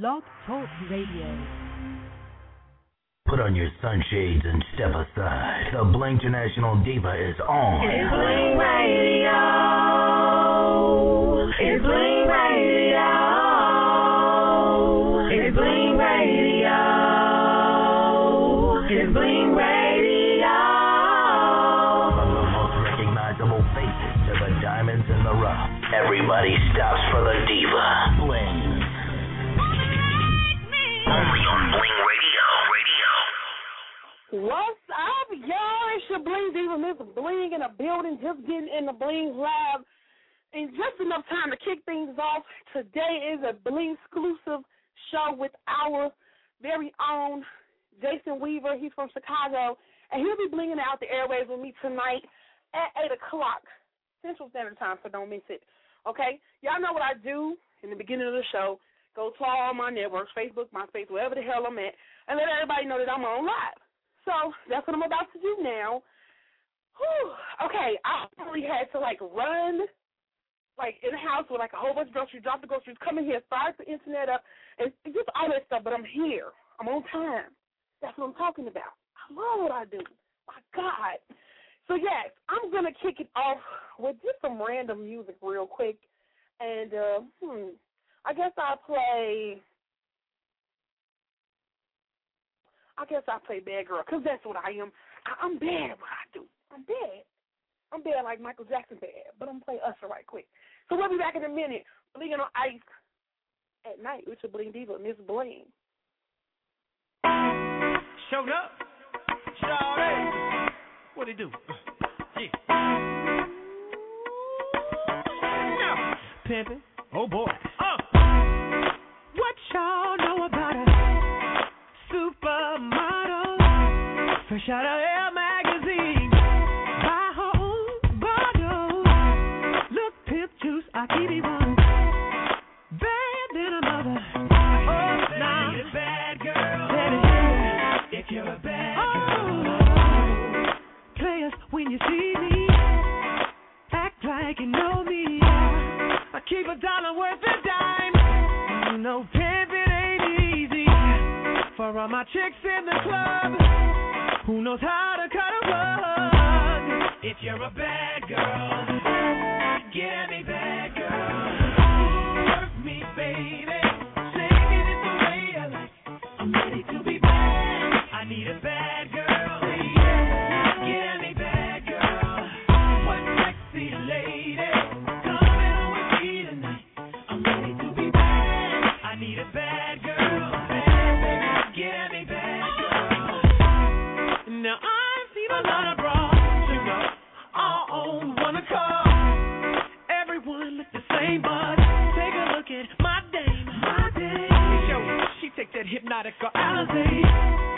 Blog Talk Radio. Put on your sunshades and step aside. The Bling International Diva is on. It's Bling Radio. It's Bling Radio. It's Bling Radio. It's Bling Radio. From the most recognizable faces to the diamonds in the rough, everybody stops for the Diva. Only on Bling Radio. Radio. What's up, y'all? It's your Bling Diva, Miss Bling in a building, just getting in the Bling Lab. And just enough time to kick things off. Today is a Bling exclusive show with our very own Jason Weaver. He's from Chicago, and he'll be blinging out the airwaves with me tonight at 8 o'clock Central Standard Time, so don't miss it. Okay? Y'all know what I do in the beginning of the show. Go to all my networks, Facebook, MySpace, wherever the hell I'm at, and let everybody know that I'm on live. So that's what I'm about to do now. Whew. Okay, I really had to like run like in the house with like a whole bunch of groceries, drop the groceries, come in here, start the internet up, and just all that stuff. But I'm here. I'm on time. That's what I'm talking about. I love what I do. My God. So yes, I'm gonna kick it off with just some random music real quick, and uh, hmm, I guess I'll play. I guess I'll play Bad Girl, because that's what I am. I, I'm bad at what I do. I'm bad. I'm bad like Michael Jackson bad, but I'm going to play Usher right quick. So we'll be back in a minute. Bling on Ice at night with your Bling Diva, Miss Bling. Showed up. Shawty. What it do? Yeah. Now, pimpin'. Oh boy. Y'all know about a supermodel? Fresh out of Air magazine. Buy her own bottle. Look, pimp juice, I keep it one. Bad than a mother. Oh, now. bad girl. Let it hear. If you're a bad girl. Oh, Players, when you see me, act like you know me. I keep a dollar worth of dime. You know, pimping ain't easy. For all my chicks in the club, who knows how to cut a rug? If you're a bad girl, get me bad girl. Work me, baby. Hypnotic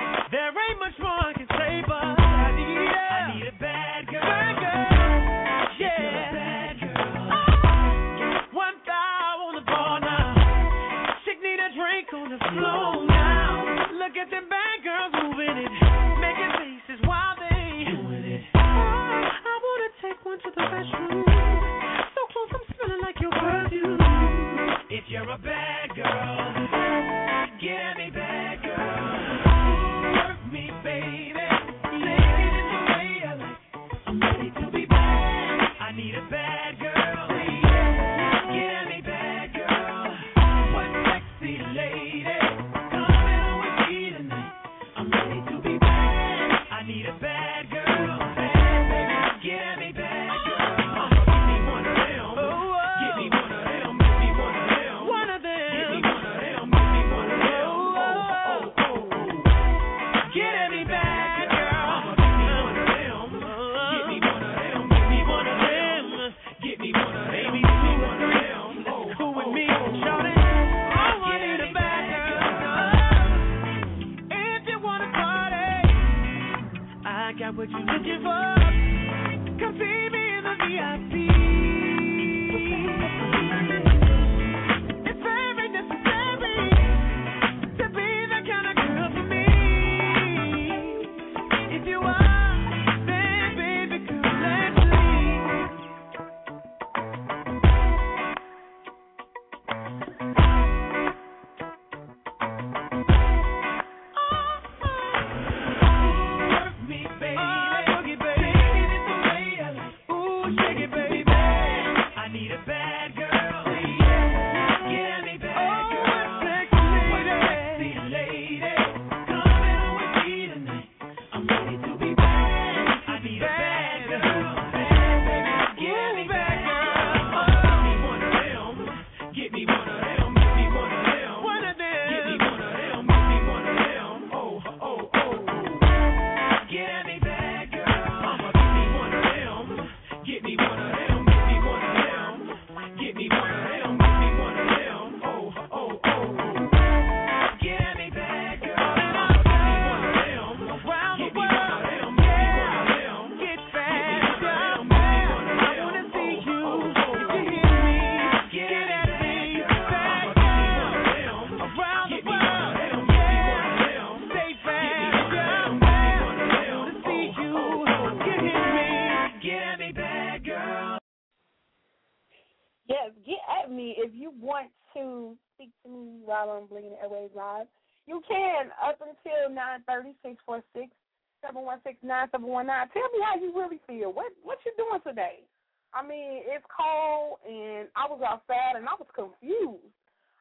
Nine thirty six four six seven one six nine seven one nine. Tell me how you really feel. What what you doing today? I mean, it's cold and I was outside and I was confused.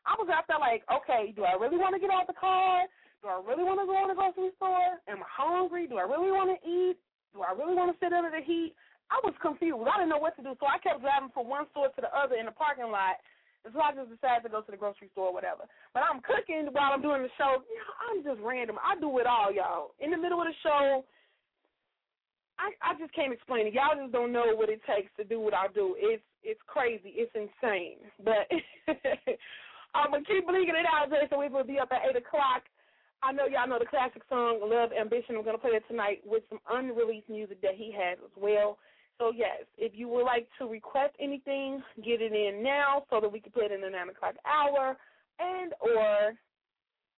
I was out there like, okay, do I really want to get out the car? Do I really want to go in the grocery store? Am I hungry? Do I really want to eat? Do I really want to sit under the heat? I was confused. I didn't know what to do, so I kept driving from one store to the other in the parking lot and so I just decided to go to the grocery store or whatever. But I'm cooking while I'm doing the show. I'm just random. I do it all, y'all. In the middle of the show, I I just can't explain it. Y'all just don't know what it takes to do what I do. It's it's crazy. It's insane. But I'm gonna keep bleeding it out, Jason. We will be up at eight o'clock. I know y'all know the classic song "Love Ambition." I'm gonna play it tonight with some unreleased music that he has as well. So yes, if you would like to request anything, get it in now so that we can put it in the nine o'clock hour, and or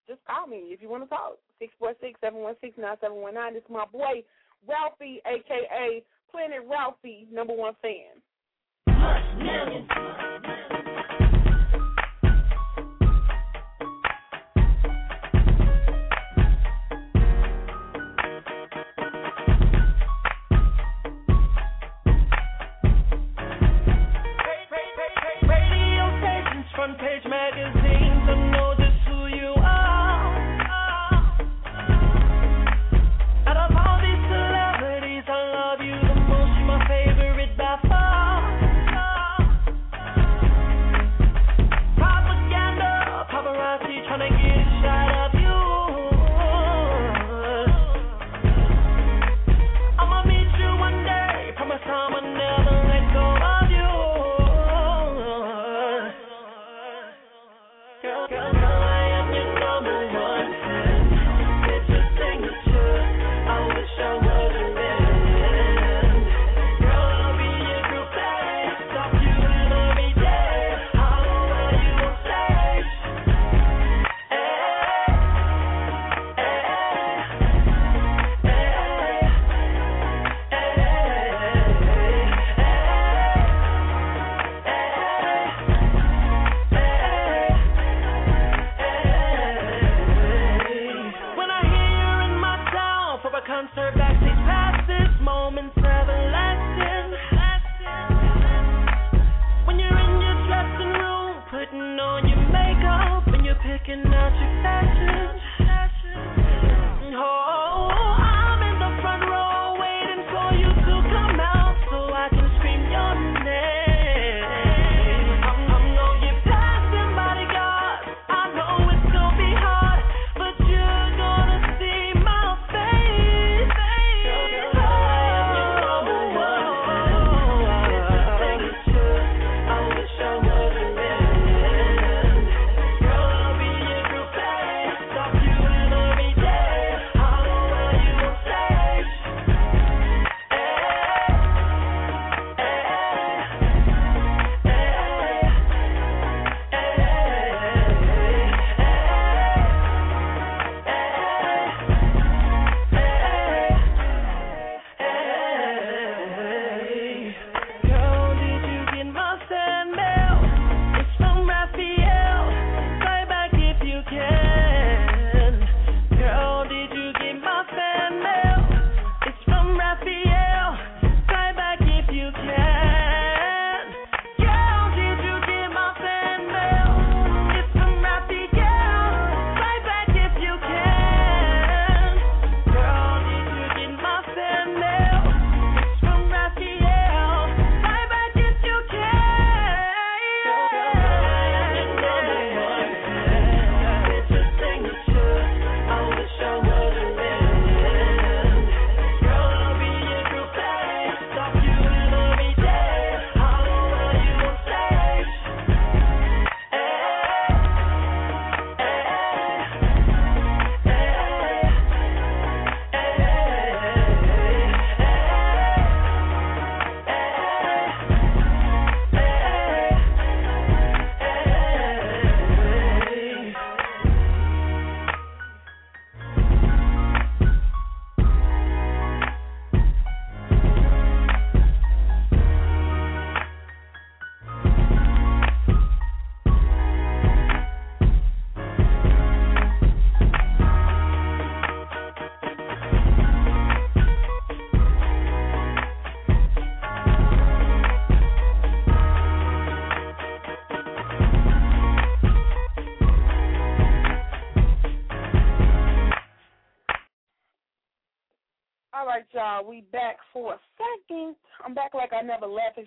just call me if you want to talk. Six four six seven one six nine seven one nine. It's my boy Ralphie, aka Planet Ralphie, number one fan.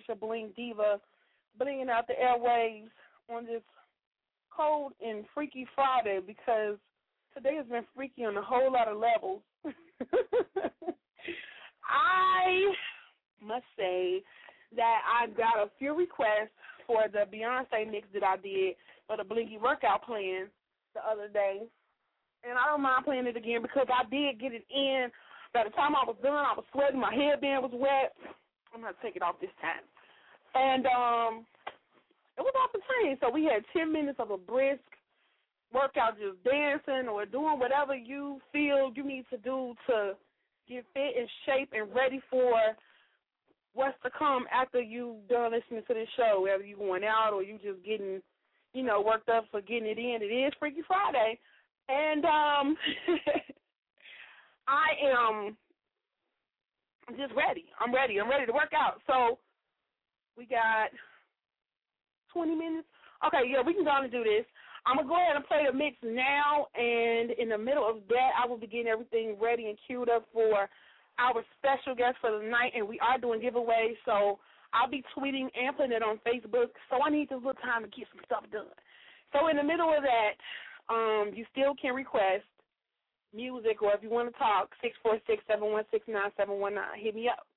Your Bling Diva, blinging out the airwaves on this cold and freaky Friday because today has been freaky on a whole lot of levels. I must say that I got a few requests for the Beyonce mix that I did for the Blinky workout plan the other day. And I don't mind playing it again because I did get it in. By the time I was done, I was sweating. My headband was wet. I'm going to take it off this time. And um, it was off the chain. So we had 10 minutes of a brisk workout, just dancing or doing whatever you feel you need to do to get fit and shape and ready for what's to come after you've done listening to this show, whether you going out or you just getting, you know, worked up for getting it in. It is Freaky Friday. And um I am just ready. I'm ready. I'm ready to work out. So we got twenty minutes. Okay, yeah, we can go on and do this. I'm gonna go ahead and play the mix now, and in the middle of that, I will be getting everything ready and queued up for our special guest for the night, and we are doing giveaways. So I'll be tweeting and putting it on Facebook. So I need this little time to get some stuff done. So in the middle of that, um, you still can request music, or if you want to talk, six four six seven one six nine seven one nine. Hit me up.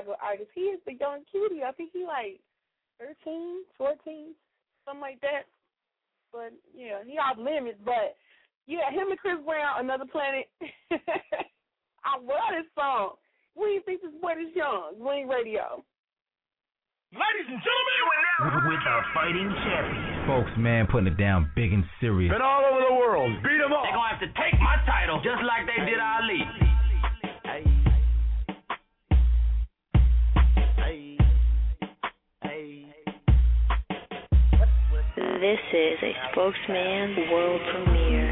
Chicago artists. He is the young cutie. I think he like 13, 14, something like that. But yeah, he off limits. But yeah, him and Chris Brown, Another Planet. I love this song. What do you think this boy is young? Bling Radio. Ladies and gentlemen, we're With our fighting champion. Folks, man, putting it down big and serious. Been all over the world. Beat 'em up. They're gonna have to take my title just like they did Ali. This is a spokesman world premiere.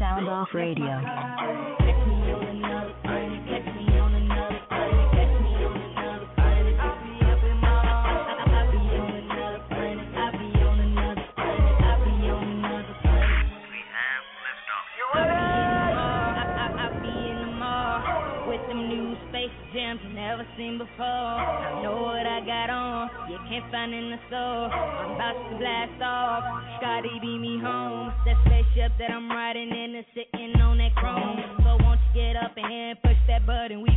Sound off radio. Never seen before. I know what I got on, you can't find in the store. I'm about to blast off, Scotty beat me home. That spaceship that I'm riding in is sitting on that chrome. So won't you get up and push that button, we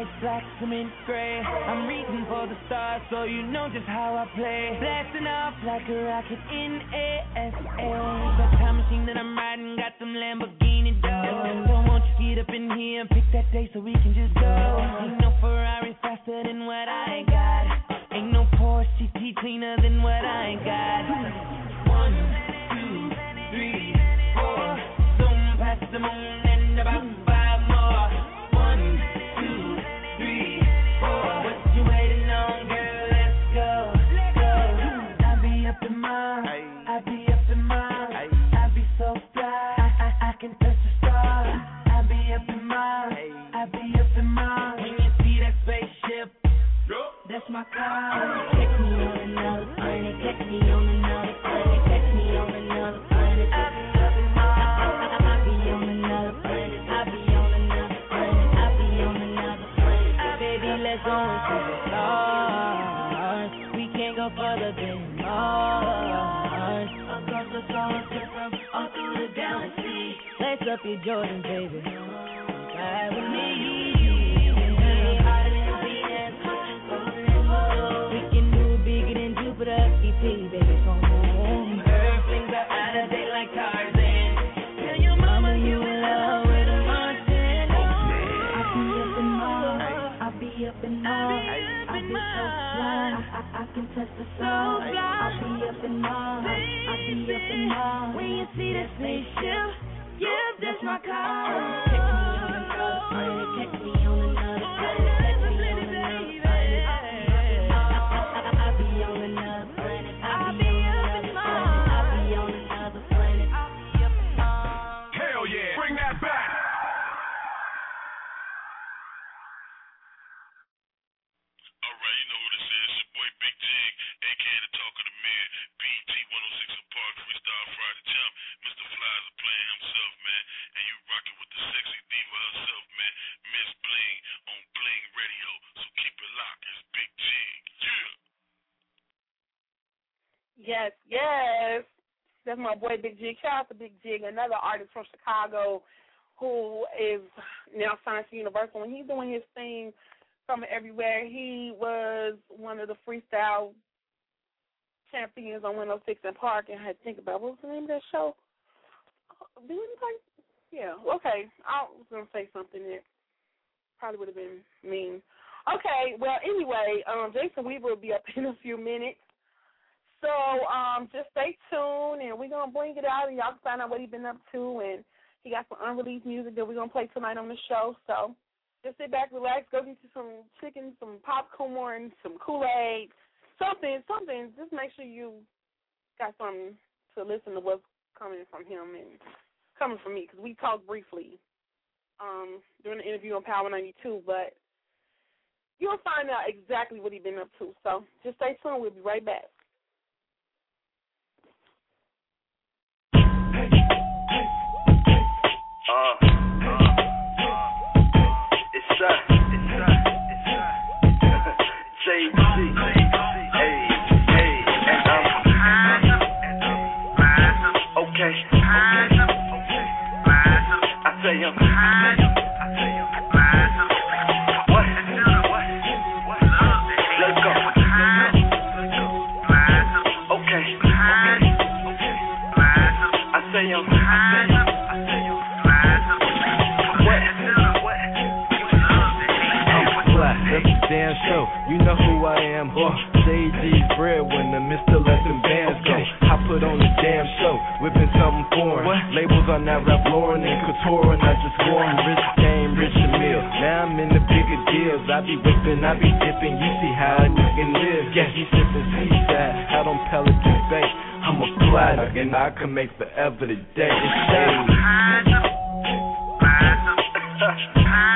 white, black, cement gray. I'm reaching for the stars, so you know just how I play. Blasting off like a rocket in ASA. The time machine that I'm riding got them Lamborghini doors. So won't you get up in here and pick that day so we can just go? Ain't no Ferrari faster than what I got. Ain't no Porsche GT cleaner than what I got. One, two, three, four. Zoom past the moon Catch me on another planet. Catch me on another planet. Catch me on another planet. Let's go. We can't go further than Mars. Across the all through the galaxy. Lace up your Jordan, baby. Ride with me. I, can touch the stars. I be up in Mars. I be up in Mars. When you see that spaceship, yeah, that's my car. Yes, yes. That's my boy Big Jig. Shout out to Big Jig, another artist from Chicago who is now signed to Universal and he's doing his thing from everywhere. He was one of the freestyle champions on 106 and Park and I had to think about what was the name of that show? Do anybody Yeah. Okay. I was gonna say something that probably would have been mean. Okay. Well, anyway, um, Jason Weaver will be up in a few minutes. So um, just stay tuned, and we're gonna bring it out, and y'all can find out what he's been up to, and he got some unreleased music that we're gonna play tonight on the show. So just sit back, relax, go get you some chicken, some popcorn, some Kool Aid, something, something. Just make sure you got something to listen to what's coming from him and coming from me, because we talked briefly um, during the interview on Power 92, but you'll find out exactly what he's been up to. So just stay tuned. We'll be right back. Uh, uh, it's uh, it's uh, it's uh, JC, hey, hey, and I'm okay, Am. JG's breadwinner, Mr. Let them bands go. I put on the damn show, whipping something foreign. Labels on that Ralph Lauren and Couture, and I just 'em. Rich game, rich and meal. Now I'm in the bigger deals. I be whipping, I be dipping. You see how a nigga live. Yeah, he sipping seaside, out on Pelican Bay. I'm a fly and I can make forever the day. It's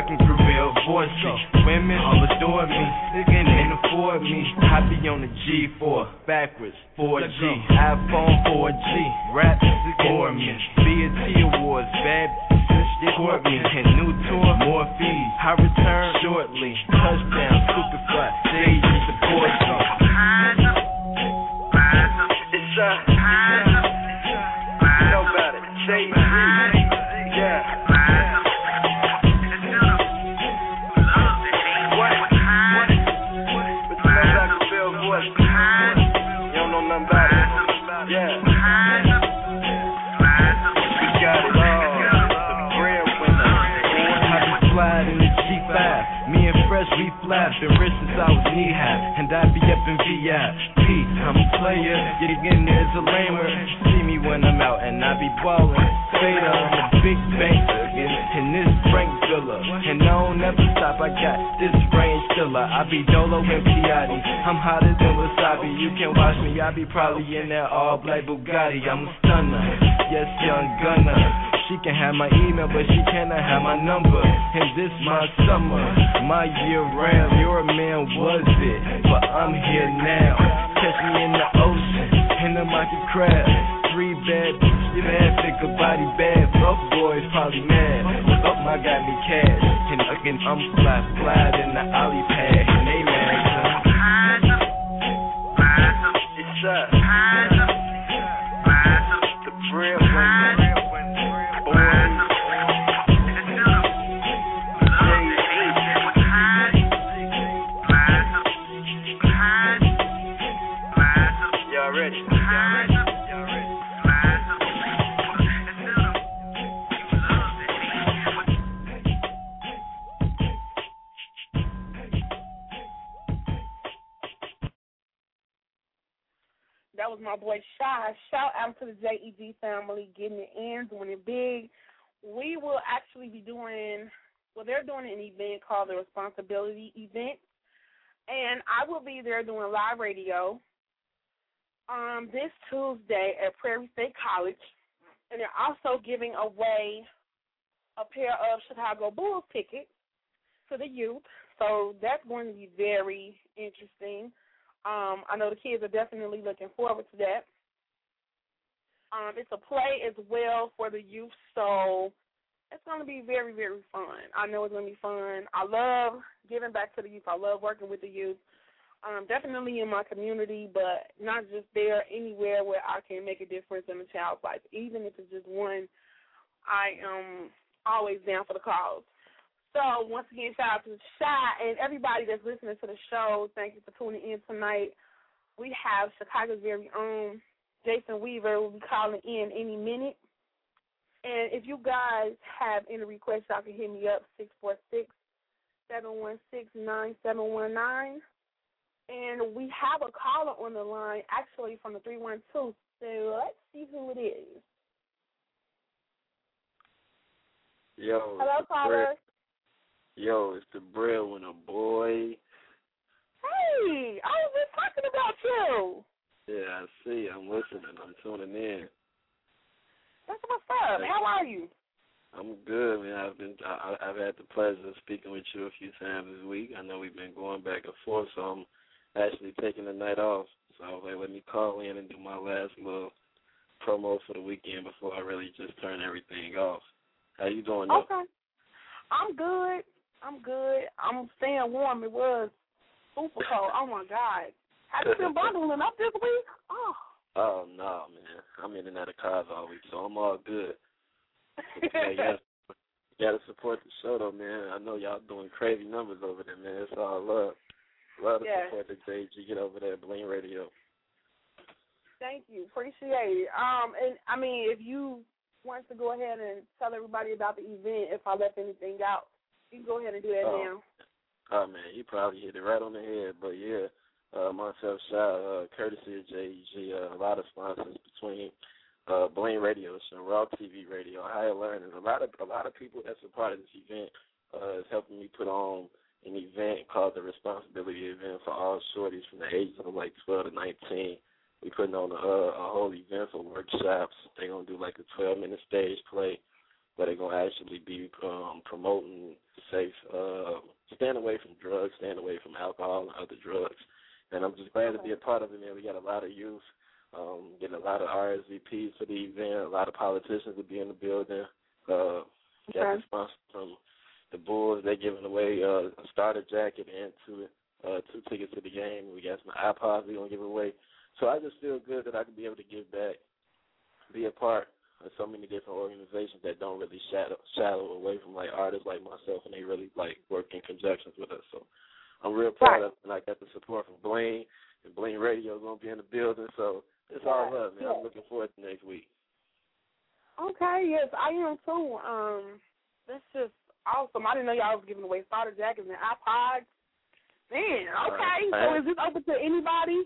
no. can crew will voice me. Women all adore me. They can't afford me. I be on the G4. Backwards. 4G. iPhone 4G. Rap score me. BET Awards. Bad bitches court me. And new tour. More fees. I return shortly. Touchdown. Super fly. Stage support me. Knee high. And I be up in VIP. I'm a player. You getting there's a lamer. See me when I'm out and I be ballin'. I'm a big banker. And this Frank Villa. And I don't ever stop. I got this range killer. I be Dolo and Piatti. I'm hotter than Wasabi. You can watch me. I be probably in that all black Bugatti. I'm a stunner. Yes, young gunner. She can have my email, but she cannot have my number. And this my summer, my year round. Your man was it, but I'm here now. Catch me in the ocean, in the market crab. Three bad bitches, mad, think a body bad. Fuck boys probably mad. Fuck my got me cash. And again, I'm fly, fly in the ollie pad. And they mad, son. It's uh, my boy Shy. Shout out to the JEG family, getting it in, doing it big. We will actually be doing, well, they're doing an event called the Responsibility Event, and I will be there doing live radio um, this Tuesday at Prairie State College, and they're also giving away a pair of Chicago Bulls tickets to the youth. So that's going to be very interesting. Um, I know the kids are definitely looking forward to that. Um, it's a play as well for the youth, so it's gonna be very, very fun. I know it's gonna be fun. I love giving back to the youth. I love working with the youth. Um, definitely in my community, but not just there. Anywhere where I can make a difference in a child's life, even if it's just one. I am always down for the cause. So once again, shout out to Shy and everybody that's listening to the show. Thank you for tuning in tonight. We have Chicago's very own Jason Weaver will be calling in any minute. And if you guys have any requests, y'all can hit me up six four six seven one six nine seven one nine. And we have a caller on the line, actually from the three one two. So let's see who it is. Yo, Hello, caller. Yo, it's the breadwinner boy. Hey, I was just talking about you. Yeah, I see. I'm listening. I'm tuning in. That's what's up. How are you? I'm good, man. I've been I, I've had the pleasure of speaking with you a few times this week. I know we've been going back and forth, so I'm actually taking the night off. So I was like, let me call in and do my last little promo for the weekend before I really just turn everything off. How you doing? though? Okay. I'm good. I'm good. I'm staying warm. It was super cold. Oh my God. Have you been bundling up this week? Oh. Oh no, man. I'm in and out of cars all week, so I'm all good. Yeah, you gotta, you gotta support the show though, man. I know y'all doing crazy numbers over there, man. It's all love. Love to Yeah. support the JG get over there at Bling Radio. Thank you. Appreciate it. Um, and I mean, if you want to go ahead and tell everybody about the event, if I left anything out, you can go ahead and do that Oh. now. Oh man, you probably hit it right on the head. But yeah, uh myself shot, uh courtesy of JG, uh, a lot of sponsors between uh Bling Radio, and Raw TV Radio, Higher Learning. A lot of a lot of people that's a part of this event uh is helping me put on an event called the Responsibility Event for all shorties from the ages of like twelve to nineteen. We putting on a, a whole event for workshops. They're gonna do like a twelve minute stage play where they're gonna actually be um promoting safe uh staying away from drugs, staying away from alcohol and other drugs. And I'm just glad to be a part of it, man. We got a lot of youth, um, getting a lot of RSVPs for the event, a lot of politicians will be in the building. Uh got Okay. the sponsor from the Bulls, they're giving away uh, a starter jacket and two uh two tickets to the game. We got some iPods we're gonna give away. So I just feel good that I can be able to give back, be a part so many different organizations that don't really shadow shadow away from like artists like myself and they really like work in conjunction with us. So I'm real proud Right. of it and I got the support from Bling and Bling Radio is gonna be in the building. So it's all love, man. Yeah. I'm looking forward to next week. Okay, yes, I am too. Um, that's just awesome. I didn't know y'all was giving away starter jackets and iPods. Man, okay. So is this open to anybody?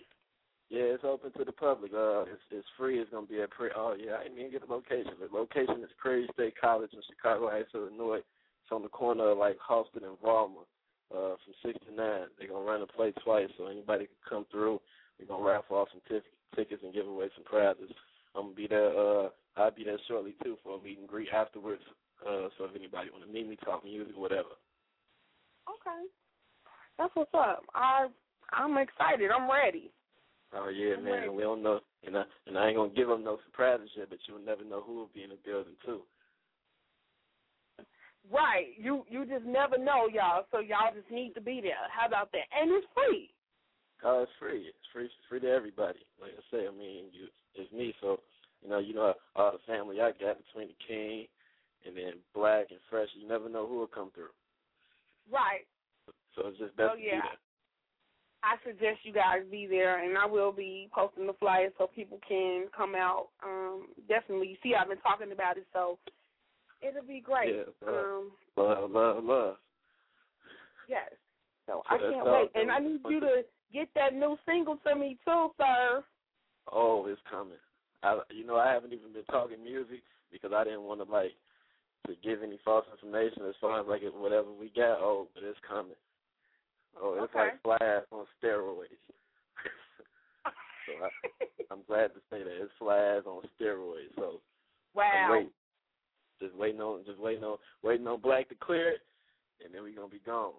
Yeah, it's open to the public. Uh, it's it's free. It's gonna be at Prairie. Oh yeah, I didn't even get the location. The location is Prairie State College in Chicago Heights, Illinois. It's on the corner of like Halsted and Vollmer, uh, from six to nine. They're gonna run the play twice, so anybody can come through. We're gonna raffle off some tif- tickets and give away some prizes. I'm gonna be there. Uh, I'll be there shortly too for a meet and greet afterwards. Uh, so if anybody want to meet me, talk music, whatever. Okay. That's what's up. I I'm excited. I'm ready. Oh yeah, I'm man. ready. We don't know, and I and I ain't gonna give them no surprises yet, but you'll never know who will be in the building too. Right. You you just never know, y'all. So y'all just need to be there. How about that? And it's free. Oh, it's free. It's free. It's free to everybody. Like I say, I mean, you, it's me. So, you know, you know, all the family I got between the King and then Black and Fresh. You never know who will come through. Right. So it's just oh, best Oh, yeah. I suggest you guys be there, and I will be posting the flyers so people can come out. Um, definitely. You see, I've been talking about it, so it'll be great. Yeah, love. um, Love, love, love. yes. So So I can't wait, and I need you to get that new single to me too, sir. Oh, it's coming. I, you know, I haven't even been talking music because I didn't want to like to give any false information as far as like whatever we got. Oh, but it's coming. Oh, it's Okay. like flash on steroids. so I, I'm glad to say that it's flash on steroids. So Wow. I'm waiting. Just waiting on, just waiting on, waiting on Black to clear it, and then we're gonna be gone,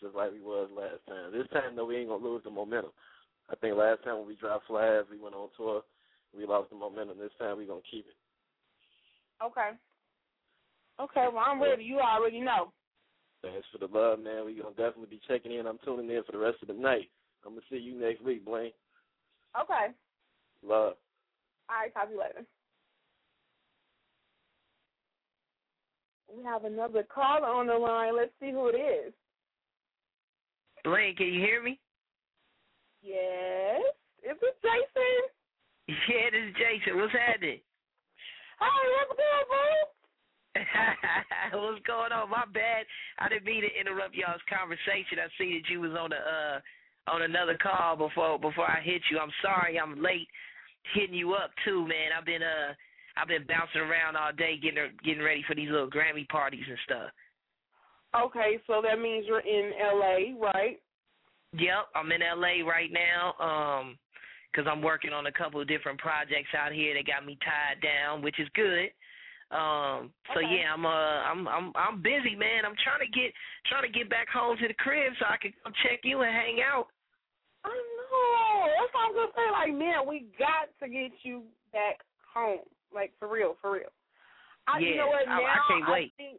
just like we was last time. This time though, we ain't gonna lose the momentum. I think last time when we dropped Flash, we went on tour, we lost the momentum. This time we're gonna keep it. Okay. Okay, well I'm ready. You already know. Thanks for the love, man. We're gonna definitely be checking in. I'm tuning in for the rest of the night. I'm gonna see you next week, Blaine. Okay. Love. All right, talk to you later. We have another caller on the line. Let's see who it is. Blaine, can you hear me? Yes. Is it Jason? Yeah, this is Jason. What's happening? Hey, what's good, bro? What's going on? My bad. I didn't mean to interrupt y'all's conversation. I see that you was on a uh on another call before before I hit you. I'm sorry I'm late hitting you up too, man. I've been uh I've been bouncing around all day getting getting ready for these little Grammy parties and stuff. Okay, so that means you're in LA, right? Yep, I'm in LA right now. Um because I'm working on a couple of different projects out here that got me tied down, which is good. Um, so Okay. yeah, I'm uh I'm I'm I'm busy, man. I'm trying to get trying to get back home to the crib so I can come check you and hang out. I know. That's what I'm gonna say. Like, man, we got to get you back home. Like for real, for real. I, you Yeah, know what? I- I can't wait. think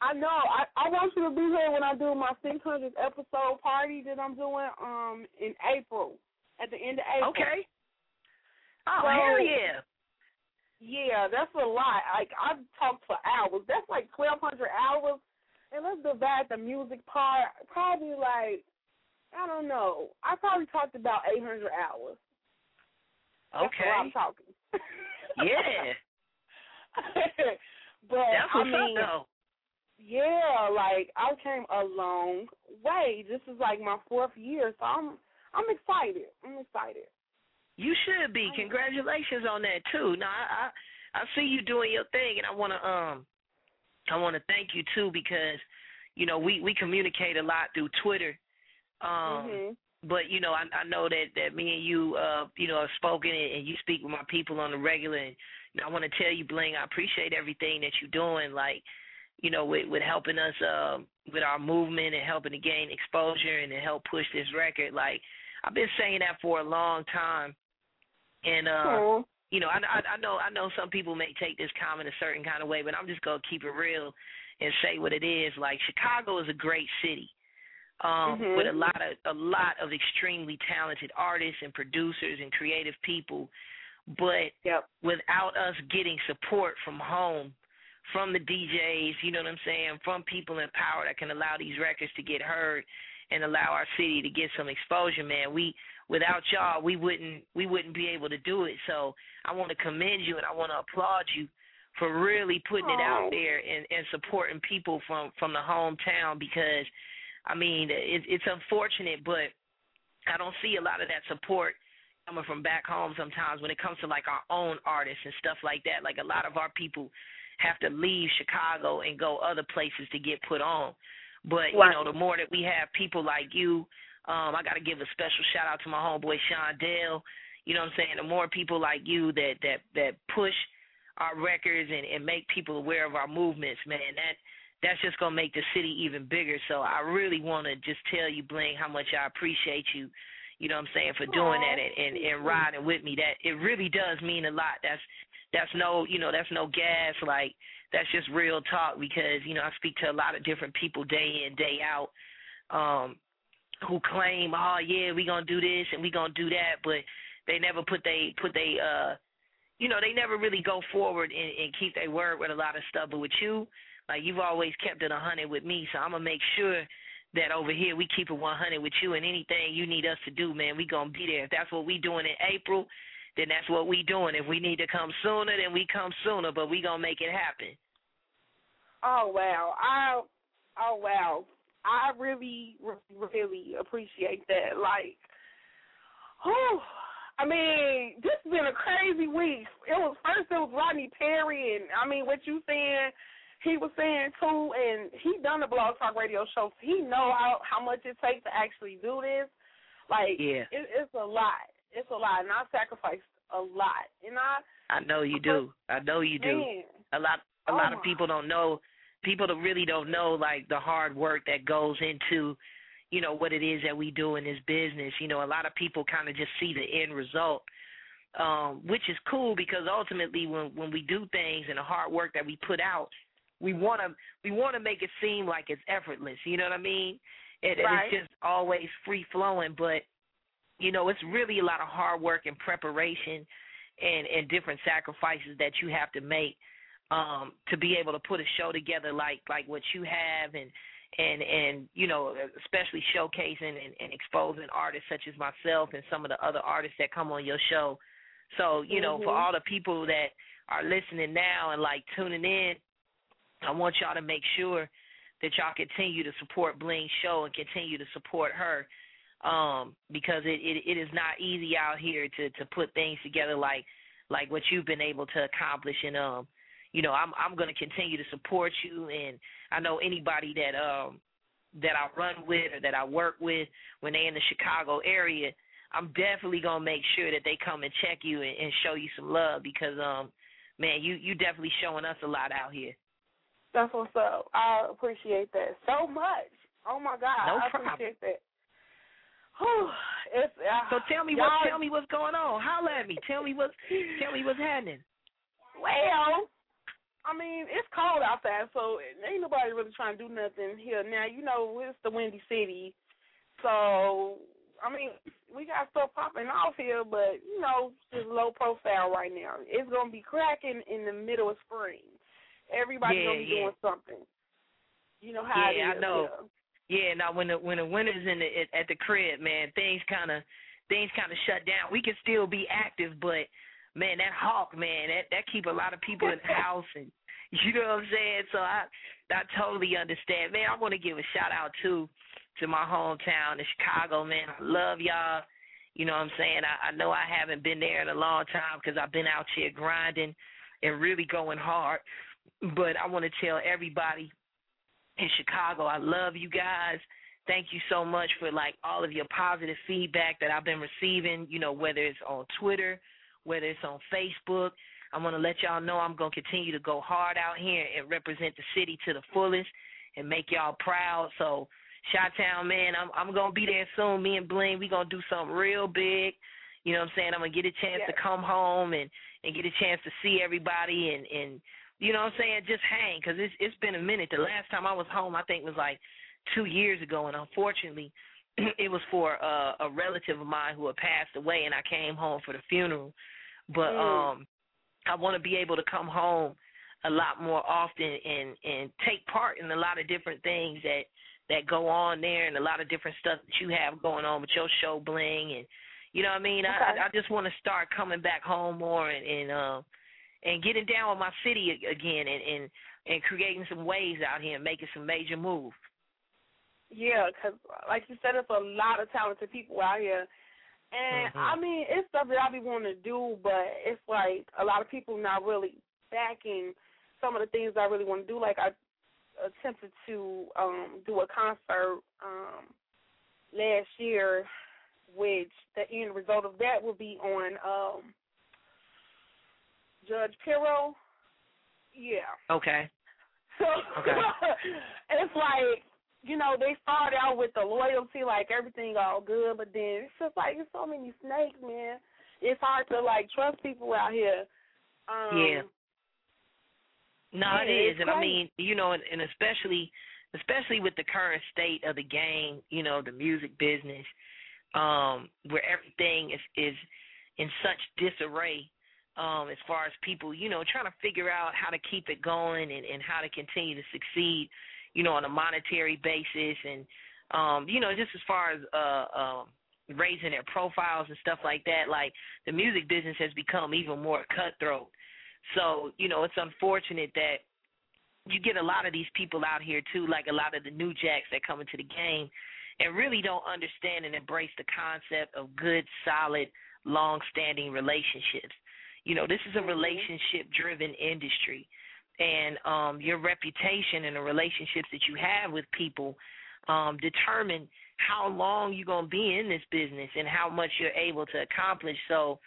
I know. I I want you to be here when I do my 600th episode party that I'm doing um in April at the end of April. Okay. Oh So- hell yeah. Yeah, that's a lot. Like I've talked for hours. That's like twelve hundred hours. And let's divide the music part. Probably like I don't know. I probably talked about eight hundred hours. That's Okay. what I'm talking. Yeah. but That's I mean, up yeah, like I came a long way. This is like my fourth year, so I'm I'm excited. I'm excited. You should be. Congratulations on that too. Now I I, I see you doing your thing, and I want to um I want to thank you too because you know we we communicate a lot through Twitter. Um, mhm. but you know I I know that that me and you uh you know have spoken and, and you speak with my people on the regular. And you know, I want to tell you, Bling, I appreciate everything that you're doing. Like you know, with with helping us um with our movement and helping to gain exposure and to help push this record. Like I've been saying that for a long time, and uh, Cool. you know, I, I I know I know some people may take this comment a certain kind of way, but I'm just gonna keep it real and say what it is. Like Chicago is a great city, um, Mhm. with a lot of a lot of extremely talented artists and producers and creative people, but Yep. without us getting support from home, from the DJs, you know what I'm saying, from people in power that can allow these records to get heard and allow our city to get some exposure, man. We without y'all we wouldn't we wouldn't be able to do it. So I want to commend you and I want to applaud you for really putting it out there and, and supporting people from from the hometown because I mean it, it's unfortunate, but I don't see a lot of that support coming from back home sometimes when it comes to like our own artists and stuff like that. Like a lot of our people have to leave Chicago and go other places to get put on. But you know, the more that we have people like you, um, I got to give a special shout out to my homeboy Sean Dale. You know what I'm saying? The more people like you that that that push our records and and make people aware of our movements, man, that that's just gonna make the city even bigger. So I really want to just tell you, Bling, how much I appreciate you. You know what I'm saying for doing that and, and and riding with me. That it really does mean a lot. That's that's no you know that's no gas like that's just real talk because you know I speak to a lot of different people day in day out um who claim oh yeah we gonna do this and we gonna do that but they never put they put they uh you know they never really go forward and, and keep their word with a lot of stuff but with you like you've always kept it a hundred with me so I'm gonna make sure that over here we keep it 100 with you and anything you need us to do man we gonna be there if that's what we doing in April then that's what we doing. If we need to come sooner, then we come sooner, but we gonna make it happen. Oh wow. I oh wow. I really really, really appreciate that. Like oh, I mean, this has been a crazy week. It was first it was Rodney Perry and I mean what you saying he was saying too and he done the blog talk radio show so he know how how much it takes to actually do this. Like Yeah. it, it's a lot. It's a lot and I sacrificed a lot. And I I know you do. I know you do. man, A lot a Oh lot of people don't know people that really don't know like the hard work that goes into you know what it is that we do in this business. You know, a lot of people kind of just see the end result. Um, which is cool because ultimately when when we do things and the hard work that we put out, we want to we want to make it seem like it's effortless. You know what I mean? It, Right. It's just always free flowing, but you know it's really a lot of hard work and preparation and and different sacrifices that you have to make um to be able to put a show together like like what you have and and and you know especially showcasing and, and exposing artists such as myself and some of the other artists that come on your show so you know for Mhm. all the people that are listening now and like tuning in i want y'all to make sure that y'all continue to support bling's show and continue to support her um because it, it it is not easy out here to to put things together like like what you've been able to accomplish and um you know i'm i'm going to continue to support you and i know anybody that um that i run with or that i work with when they're in the chicago area i'm definitely going to make sure that they come and check you and, and show you some love because um man you you definitely showing us a lot out here That's what's up. I appreciate that so much. Oh my God, No I problem. appreciate that. Whew, it's, uh, so tell me what tell me what's going on Holler at me tell me what's tell me what's happening Well, I mean, it's cold outside, so ain't nobody really trying to do nothing here. Now, you know, it's the Windy City, so I mean, we got stuff popping off here, but you know, just low profile right now. It's gonna be cracking in the middle of spring. Everybody's Yeah, gonna be yeah. doing something. You know how yeah, it is. I know. yeah. Yeah, now when the when the winter's in the at, at the crib, man, things kind of things kind of shut down. We can still be active, but man, that hawk, man, that that keep a lot of people in the house, and you know what I'm saying. So I I totally understand, man. I want to give a shout out too to my hometown in Chicago, man. I love y'all. You know what I'm saying? I, I know I haven't been there in a long time because I've been out here grinding and really going hard. But I want to tell everybody in Chicago. I love you guys. Thank you so much for like all of your positive feedback that I've been receiving, you know, whether it's on Twitter, whether it's on Facebook. I want to let y'all know I'm going to continue to go hard out here and represent the city to the fullest and make y'all proud. So, Chi-Town, man, I'm I'm going to be there soon. Me and Bling, we going to do something real big. You know what I'm saying? I'm going to get a chance to come home and and get a chance to see everybody and and you know what I'm saying, just hang cuz it's it's been a minute. The last time I was home, I think was like 2 years ago and unfortunately it was for uh, a relative of mine who had passed away and I came home for the funeral. But Mm. um I want to be able to come home a lot more often and and take part in a lot of different things that that go on there and a lot of different stuff that you have going on with your show bling and you know what I mean Okay. I I just want to start coming back home more and and uh and getting down with my city again and and and creating some waves out here and making some major moves Yeah, 'cause like you said, there's a lot of talented people out here. And Mhm. I mean, it's stuff that I be wanting to do, but it's like a lot of people not really backing some of the things I really want to do. Like I attempted to um do a concert um last year, which the end result of that will be on um Judge Pirro. Yeah. okay So Okay. it's like, you know, they start out with the loyalty, like everything all good, but then it's just like there's so many snakes, man. It's hard to like trust people out here. Um Yeah. No, Yeah, it is, and I mean, you know, and, and especially, especially with the current state of the game, you know, the music business, um, where everything is is in such disarray, um, as far as people, you know, trying to figure out how to keep it going and and how to continue to succeed, you know, on a monetary basis, and um, you know, just as far as uh, um, raising their profiles and stuff like that, like the music business has become even more cutthroat. So, you know, it's unfortunate that you get a lot of these people out here too, like a lot of the new jacks that come into the game and really don't understand and embrace the concept of good, solid, long standing relationships. You know, this is a relationship driven industry. And um your reputation and the relationships that you have with people um determine how long you're gonna be in this business and how much you're able to accomplish. So,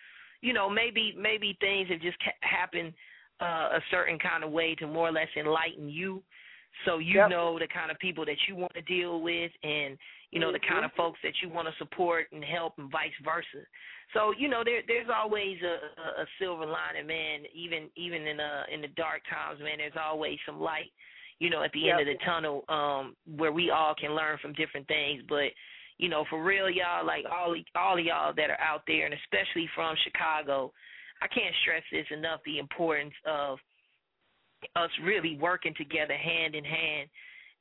you know, maybe maybe things have just ca- happened uh, a certain kind of way to more or less enlighten you So you Yep. know the kind of people that you want to deal with and you know the kind of folks that you want to support and help and vice versa. So, you know, there there's always a, a, a silver lining, man, even even in uh in the dark times, man, there's always some light, you know, at the end of the tunnel, um, where we all can learn from different things. But you know, for real, y'all, like all all of y'all that are out there, and especially from Chicago, I can't stress this enough: the importance of us really working together, hand in hand,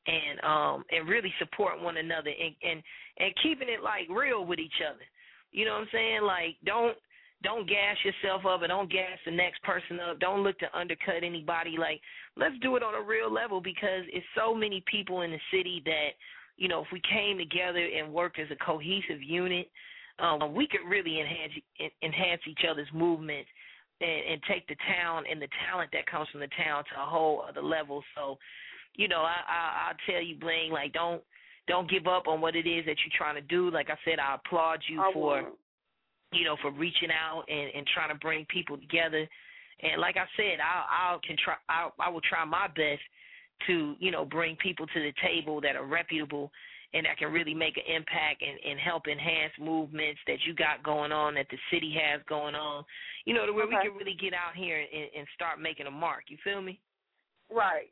and um and really support one another, and and and keeping it like real with each other. You know what I'm saying? Like, don't don't gas yourself up and don't gas the next person up. Don't look to undercut anybody. Like, let's do it on a real level because it's so many people in the city that you know, if we came together and worked as a cohesive unit, um, we could really enhance enhance each other's movement and, and take the town and the talent that comes from the town to a whole other level. So, you know, I, I I'll tell you, Blaine, like don't don't give up on what it is that you're trying to do. Like I said, I applaud you I for won't. you know for reaching out and and trying to bring people together. And like I said, I'll I'll can try I I will try my best to you know bring people to the table that are reputable and that can really make an impact and, and help enhance movements that you got going on that the city has going on. You know, to where we can really get out here and, and start making a mark. You feel me? Right.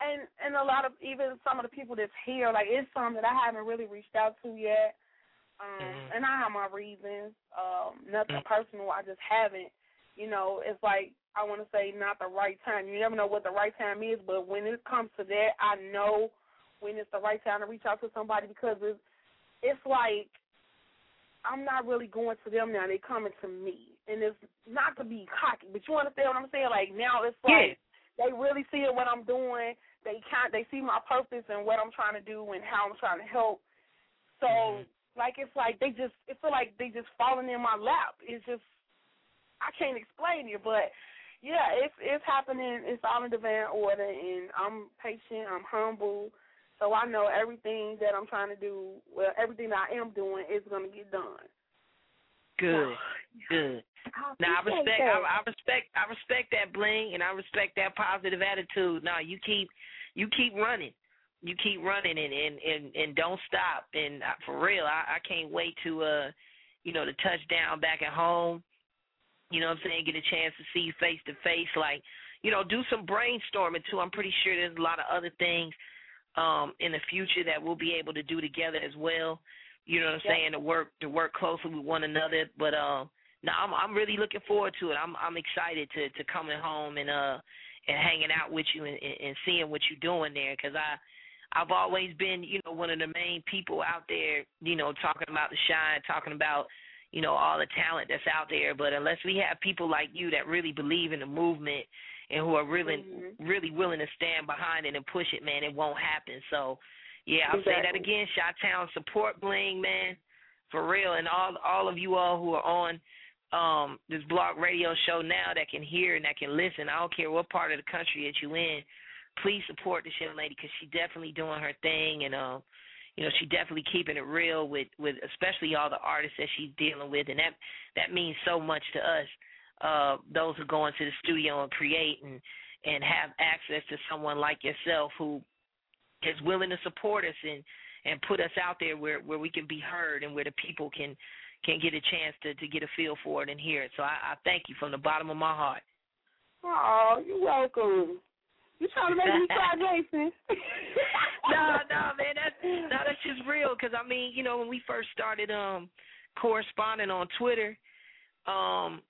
And and a lot of even some of the people that's here, like it's some that I haven't really reached out to yet. Um Mhm. and I have my reasons. Um, nothing Mhm. personal, I just haven't. You know, it's like I wanna say not the right time. You never know what the right time is, but when it comes to that I know when it's the right time to reach out to somebody because it's it's like I'm not really going to them now, they coming to me. And it's not to be cocky, but you understand what I'm saying? Like now it's like they really see what I'm doing. They kind they see my purpose and what I'm trying to do and how I'm trying to help. So Mhm. like it's like they just it feel like they just falling in my lap. It's just I can't explain it, but yeah, it's it's happening. It's all in divine order, and I'm patient. I'm humble, so I know everything that I'm trying to do. Well, everything that I am doing is gonna get done. Good. Good. Now I respect. I, I respect I respect that bling and I respect that positive attitude. Now you keep you keep running. You keep running and and and, and don't stop. And uh, for real, I, I can't wait to uh you know to touch down back at home. You know what I'm saying? Get a chance to see you face to face. Like you know, do some brainstorming too. I'm pretty sure there's a lot of other things um in the future that we'll be able to do together as well. You know what I'm Yep. saying? To work to work closely with one another. But um no, I'm I'm really looking forward to it. I'm I'm excited to to coming home and uh and hanging out with you and, and, seeing what you're doing there because I I've always been you know one of the main people out there you know talking about the shine, talking about you know all the talent that's out there. But unless we have people like you that really believe in the movement and who are really Mhm. really willing to stand behind it and push it, man, it won't happen. So yeah, I'll say that Exactly. again. Chi-Town support Bling, man, for real, and all all of you all who are on um this blog radio show now that can hear and that can listen. I don't care what part of the country that you in. Please support this young lady because she's definitely doing her thing and um you know she definitely keeping it real with with especially all the artists that she's dealing with and that that means so much to us uh those who go into the studio and create and and have access to someone like yourself who is willing to support us and and put us out there where where we can be heard and where the people can can get a chance to to get a feel for it and hear it. So I, I thank you from the bottom of my heart. Oh, you're welcome. You trying to make me cry, Jason? no, no, man, that's no, that's just real. Because I mean, you know, when we first started um corresponding on Twitter, um,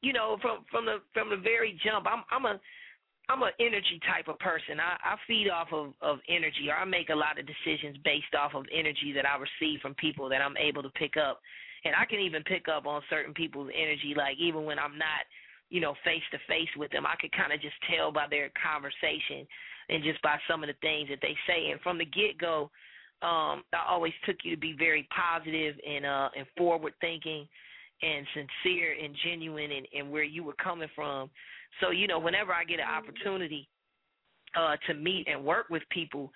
you know, from from the from the very jump, I'm I'm a I'm an energy type of person. I, I feed off of, of energy, or I make a lot of decisions based off of energy that I receive from people that I'm able to pick up. And I can even pick up on certain people's energy, like even when I'm not, you know, face to face with them, I could kind of just tell by their conversation and just by some of the things that they say. And from the get go, um, I always took you to be very positive and uh and forward thinking and sincere and genuine and, and where you were coming from. So, you know, whenever I get an opportunity uh to meet and work with people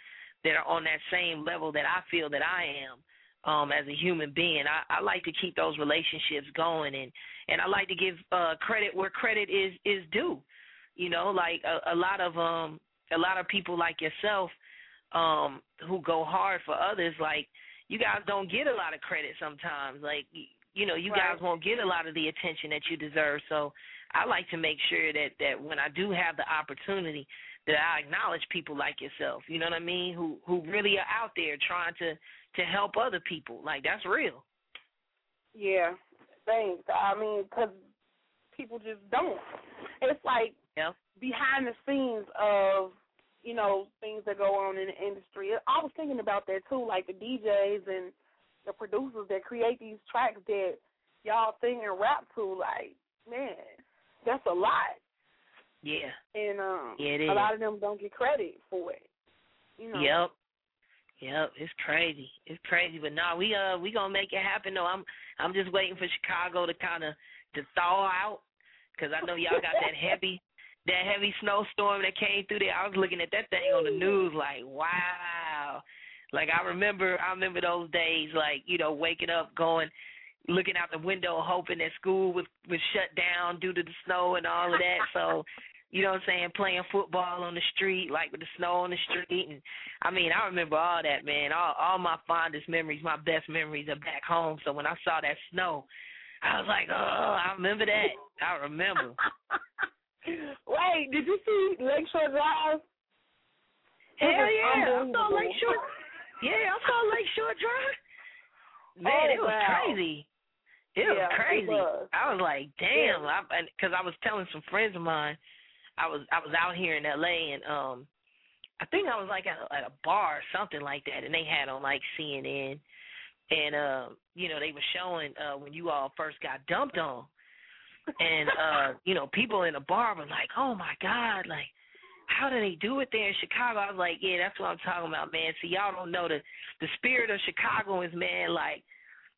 that are on that same level that I feel that I am um as a human being, I, I like to keep those relationships going and and I like to give uh credit where credit is is due. You know, like a, a lot of um a lot of people like yourself um who go hard for others like you guys don't get a lot of credit sometimes. Like you know you guys won't get a lot of the attention that you deserve. So i like to make sure that that when i do have the opportunity that i acknowledge people like yourself you know what i mean who who really are out there trying to to help other people like that's real Yeah, thanks. I mean, because people just don't. It's like Yep. behind the scenes of you know things that go on in the industry. I was thinking about that too, like the DJs and the producers that create these tracks that y'all sing and rap to. Like, man, that's a lot, yeah and um, Yeah, it a lot of them don't get credit for it. You know. Yep. Yep, it's crazy. It's crazy, but no, we uh we gonna make it happen. though. I'm I'm just waiting for Chicago to kind of to thaw out because I know y'all got that heavy that heavy snowstorm that came through there. I was looking at that thing on the news like, wow. Like I remember I remember those days like, you know, waking up going looking out the window hoping that school was was shut down due to the snow and all of that. So you know what I'm saying, playing football on the street, like with the snow on the street and I mean, I remember all that, man. All all my fondest memories, my best memories are back home. So when I saw that snow, I was like, Oh, I remember that. I remember. Wait, did you see Lakeshore Drive? Hell yeah. I saw. Lakeshore Yeah, I saw Lakeshore Drive. Oh, man, Oh, it was wow. crazy. It was Yeah, it crazy. was. I was like, damn, I because I was telling some friends of mine, I was I was out here in L.A. and um, I think I was like at a, at a bar or something like that, and they had on like CNN, and uh, you know they were showing uh when you all first got dumped on, and uh, you know people in the bar were like, oh my god, like how do they do it there in Chicago? I was like, yeah, that's what I'm talking about, man. See, y'all don't know the the spirit of Chicago is, man. Like,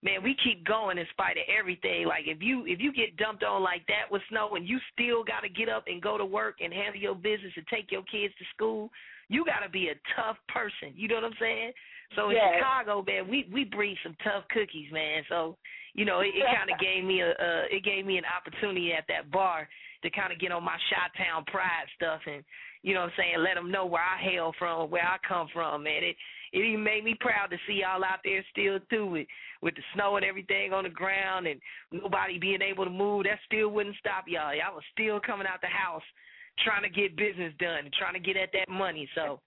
man, we keep going in spite of everything. Like, if you if you get dumped on like that with snow, and you still got to get up and go to work and handle your business and take your kids to school, you got to be a tough person. You know what I'm saying? So in Yes. Chicago, man, we we breed some tough cookies, man. So you know, it, it kind of gave me a uh, it gave me an opportunity at that bar to kind of get on my Chi-town pride stuff and you know what I'm saying, let them know where I hail from, where I come from, man. It it even made me proud to see y'all out there still it with the snow and everything on the ground and nobody being able to move. That still wouldn't stop y'all. Y'all was still coming out the house trying to get business done and trying to get at that money. So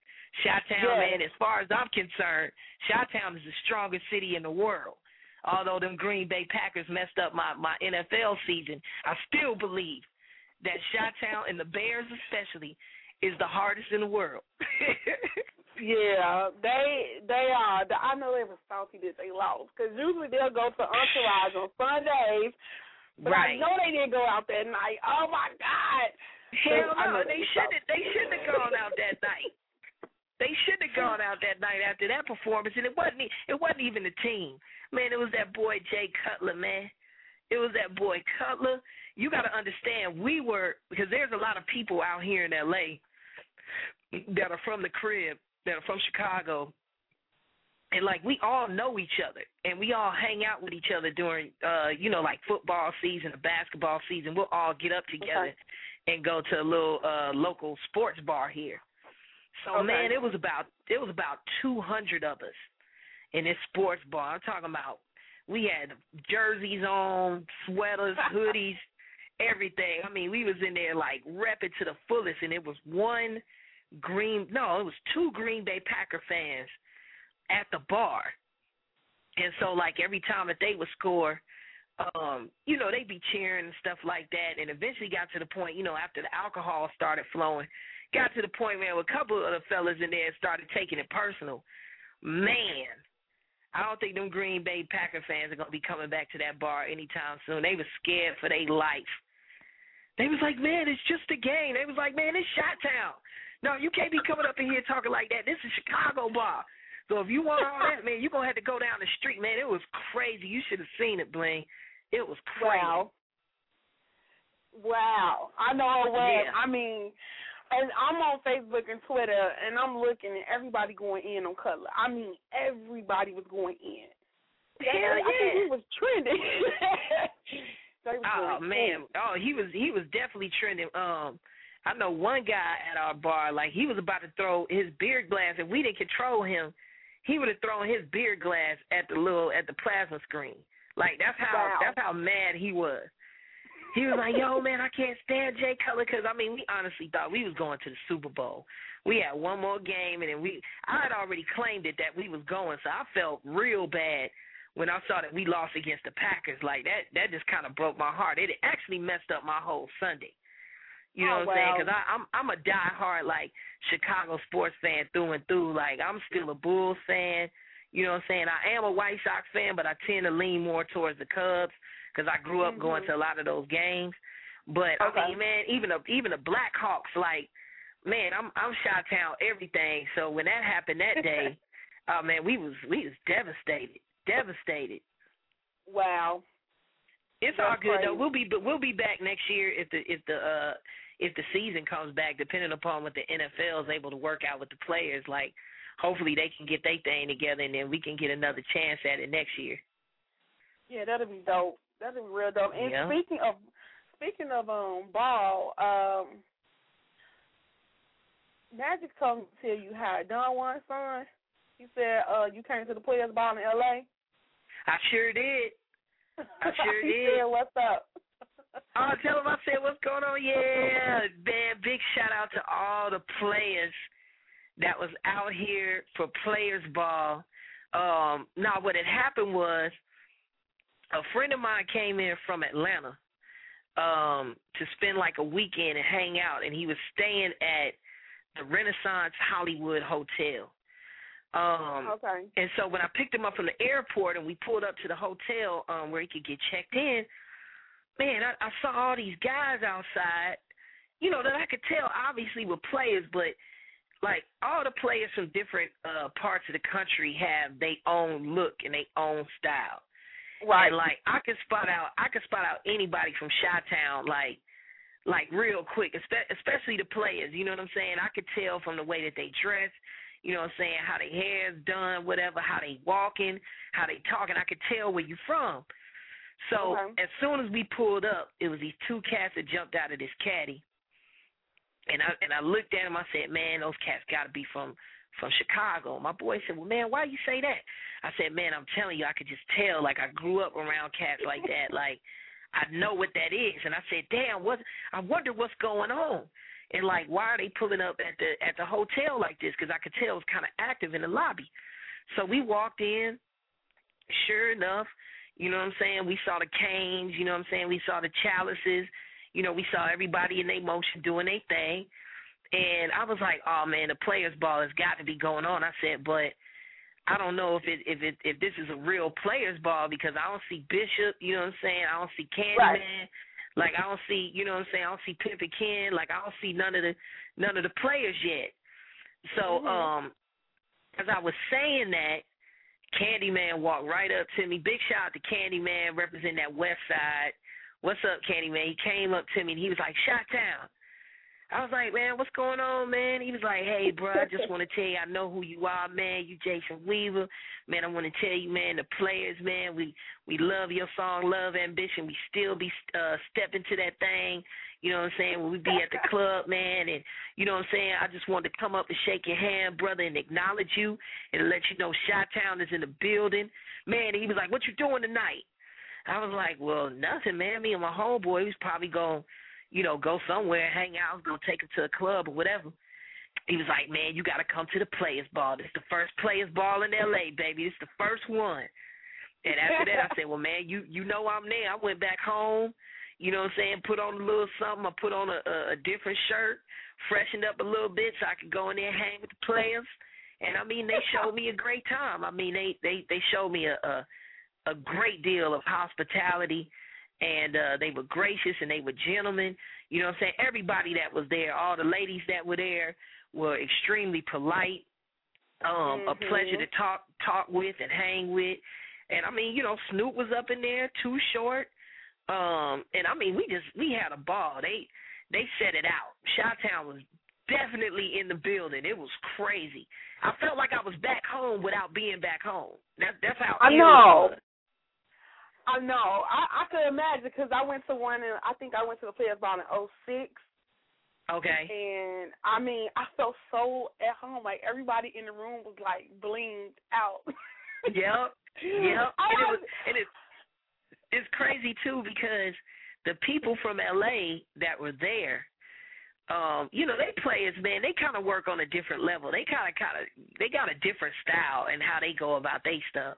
Chi-town, man, as far as I'm concerned, Chi-town is the strongest city in the world. Although them Green Bay Packers messed up my my NFL season, I still believe that Chi-town and the Bears especially is the hardest in the world. Yeah, they they are. I know they were salty that they lost because usually they'll go to Entourage on Sundays, but Right. I know they didn't go out that night. Oh my God! Hell no, they shouldn't. They shouldn't have gone out that night. They shouldn't have gone out that night after that performance, and it wasn't. It wasn't even the team, man. It was that boy Jay Cutler, man. It was that boy Cutler. You got to understand, we were because there's a lot of people out here in L.A. that are from the crib, that are from Chicago, and like we all know each other, and we all hang out with each other during, uh, you know, like football season or basketball season. We'll all get up together and go to a little uh local sports bar here. So Okay. man, it was about it was about two hundred of us in this sports bar. I'm talking about we had jerseys on, sweaters, hoodies, everything. I mean, we was in there like repping to the fullest and it was one green no, it was two Green Bay Packer fans at the bar. And so like every time that they would score, um, you know, they'd be cheering and stuff like that and eventually got to the point, you know, after the alcohol started flowing, got to the point where a couple of the fellas in there started taking it personal. Man, I don't think them Green Bay Packer fans are gonna be coming back to that bar anytime soon. They was scared for their life. They was like, man, it's just a game. They was like, man, it's Chi-Town. No, you can't be coming up in here talking like that. This is Chicago bar. So if you want all that, man, you're gonna have to go down the street, man. It was crazy. You should have seen it, Bling. It was crazy. Wow. Wow. I know it was. Yeah. I mean, and I'm on Facebook and Twitter, and I'm looking at everybody going in on Cutler. I mean, everybody was going in. Hell I think yeah. he was trending. Was Oh man. in. Oh, he was he was definitely trending. Um I know one guy at our bar, like he was about to throw his beer glass, and we didn't control him. He would have thrown his beer glass at the little at the plasma screen. Like that's how Wow. that's how mad he was. He was like, "Yo, man, I can't stand Jay Cutler because I mean, we honestly thought we was going to the Super Bowl. We had one more game, and then we I had already claimed it that we was going, so I felt real bad when I saw that we lost against the Packers. Like that, that just kind of broke my heart. It actually messed up my whole Sunday. You know Oh, what I'm saying? Because I'm I'm a diehard like Chicago sports fan through and through. Like I'm still a Bulls fan. You know what I'm saying? I am a White Sox fan, but I tend to lean more towards the Cubs because I grew up going Mhm. to a lot of those games. But I Okay. mean, man, even the even the Blackhawks, like, man, I'm I'm Chi Town everything. So when that happened that day, oh man, we was we was devastated, devastated. Wow. It's all That's good though. We'll be but we'll be back next year if the if the uh if the season comes back, depending upon what the NFL is able to work out with the players. Like, hopefully they can get their thing together, and then we can get another chance at it next year. Yeah, that'll be dope. That'll be real dope. And Yeah. speaking of speaking of um ball, um Magic told me to tell you how Don Juan son. He said uh you came to the players ball in LA. I sure did. I sure did. said, What's up? Oh, tell them I said what's going on. Yeah, man. Big shout out to all the players that was out here for players ball. Um, now what had happened was a friend of mine came in from Atlanta um to spend like a weekend and hang out and he was staying at the Renaissance Hollywood Hotel. Um okay. and so when I picked him up from the airport and we pulled up to the hotel um where he could get checked in, man, I, I saw all these guys outside, you know, that I could tell obviously were players, but like all the players from different uh parts of the country have their own look and their own style. Right. And like I could spot out I could spot out anybody from Chi Town like like real quick, espe- especially the players, you know what I'm saying? I could tell from the way that they dress, you know what I'm saying, how their hair's done, whatever, how they walking, how they talking. I could tell where you from. So Okay. as soon as we pulled up, it was these two cats that jumped out of this caddy. And I and I looked at them, I said, Man, those cats gotta be from from Chicago. My boy said, Well man, why you say that? I said, Man, I'm telling you, I could just tell like I grew up around cats like that. Like I know what that is. And I said, Damn, what I wonder what's going on. And like, why are they pulling up at the at the hotel like this? Because I could tell it was kind of active in the lobby. So we walked in. Sure enough, you know what I'm saying. We saw the canes. You know what I'm saying. We saw the chalices. You know, we saw everybody in their motion doing their thing. And I was like, oh man, the players' ball has got to be going on. I said, but I don't know if it if it if this is a real players' ball because I don't see Bishop. You know what I'm saying. I don't see Candyman. Right. Like I don't see, you know what I'm saying. I don't see Pimpin' Ken. Like I don't see none of the none of the players yet. So Mhm. um, as I was saying that, Candyman walked right up to me. Big shout out to Candyman representing that West Side. What's up, Candyman? He came up to me and he was like, "Chi-Town." I was like, man, what's going on, man? He was like, hey, bro, I just want to tell you, I know who you are, man. You Jason Weaver, man. I want to tell you, man, the players, man. We we love your song, Love Ambition. We still be uh, stepping to that thing. You know what I'm saying? When we be at the club, man, and you know what I'm saying. I just wanted to come up and shake your hand, brother, and acknowledge you and let you know Chi Town is in the building, man. And he was like, what you doing tonight? I was like, well, nothing, man. Me and my homeboy, we was probably going, you know, go somewhere, hang out, gonna take him to a club or whatever. He was like, man, you got to come to the Players Ball. This the first Players Ball in L.A., baby. This the first one. And after that, I said, well, man, you you know I'm there. I went back home. You know what I'm saying? Put on a little something. I put on a, a, a different shirt, freshened up a little bit so I could go in there and hang with the players. And I mean, they showed me a great time. I mean, they they they showed me a a, a great deal of hospitality and uh they were gracious and they were gentlemen. You know what I'm saying? Everybody that was there, all the ladies that were there were extremely polite. Um, a Mhm. pleasure to talk talk with and hang with. And I mean, you know, Snoop was up in there, Too Short. Um, and I mean we just we had a ball. They they set it out. Chi Town was definitely in the building. It was crazy. I felt like I was back home without being back home. That that's how I know. I know. I I could imagine because I went to one and I think I went to the Players Ball in '06, Okay. And I mean, I felt so at home. Like everybody in the room was like blinged out. Yep. Yep. I And it was- and it's it's crazy too because the people from LA that were there, um, you know, they players, man, they kinda work on a different level. They kinda kinda they got a different style and how they go about their stuff.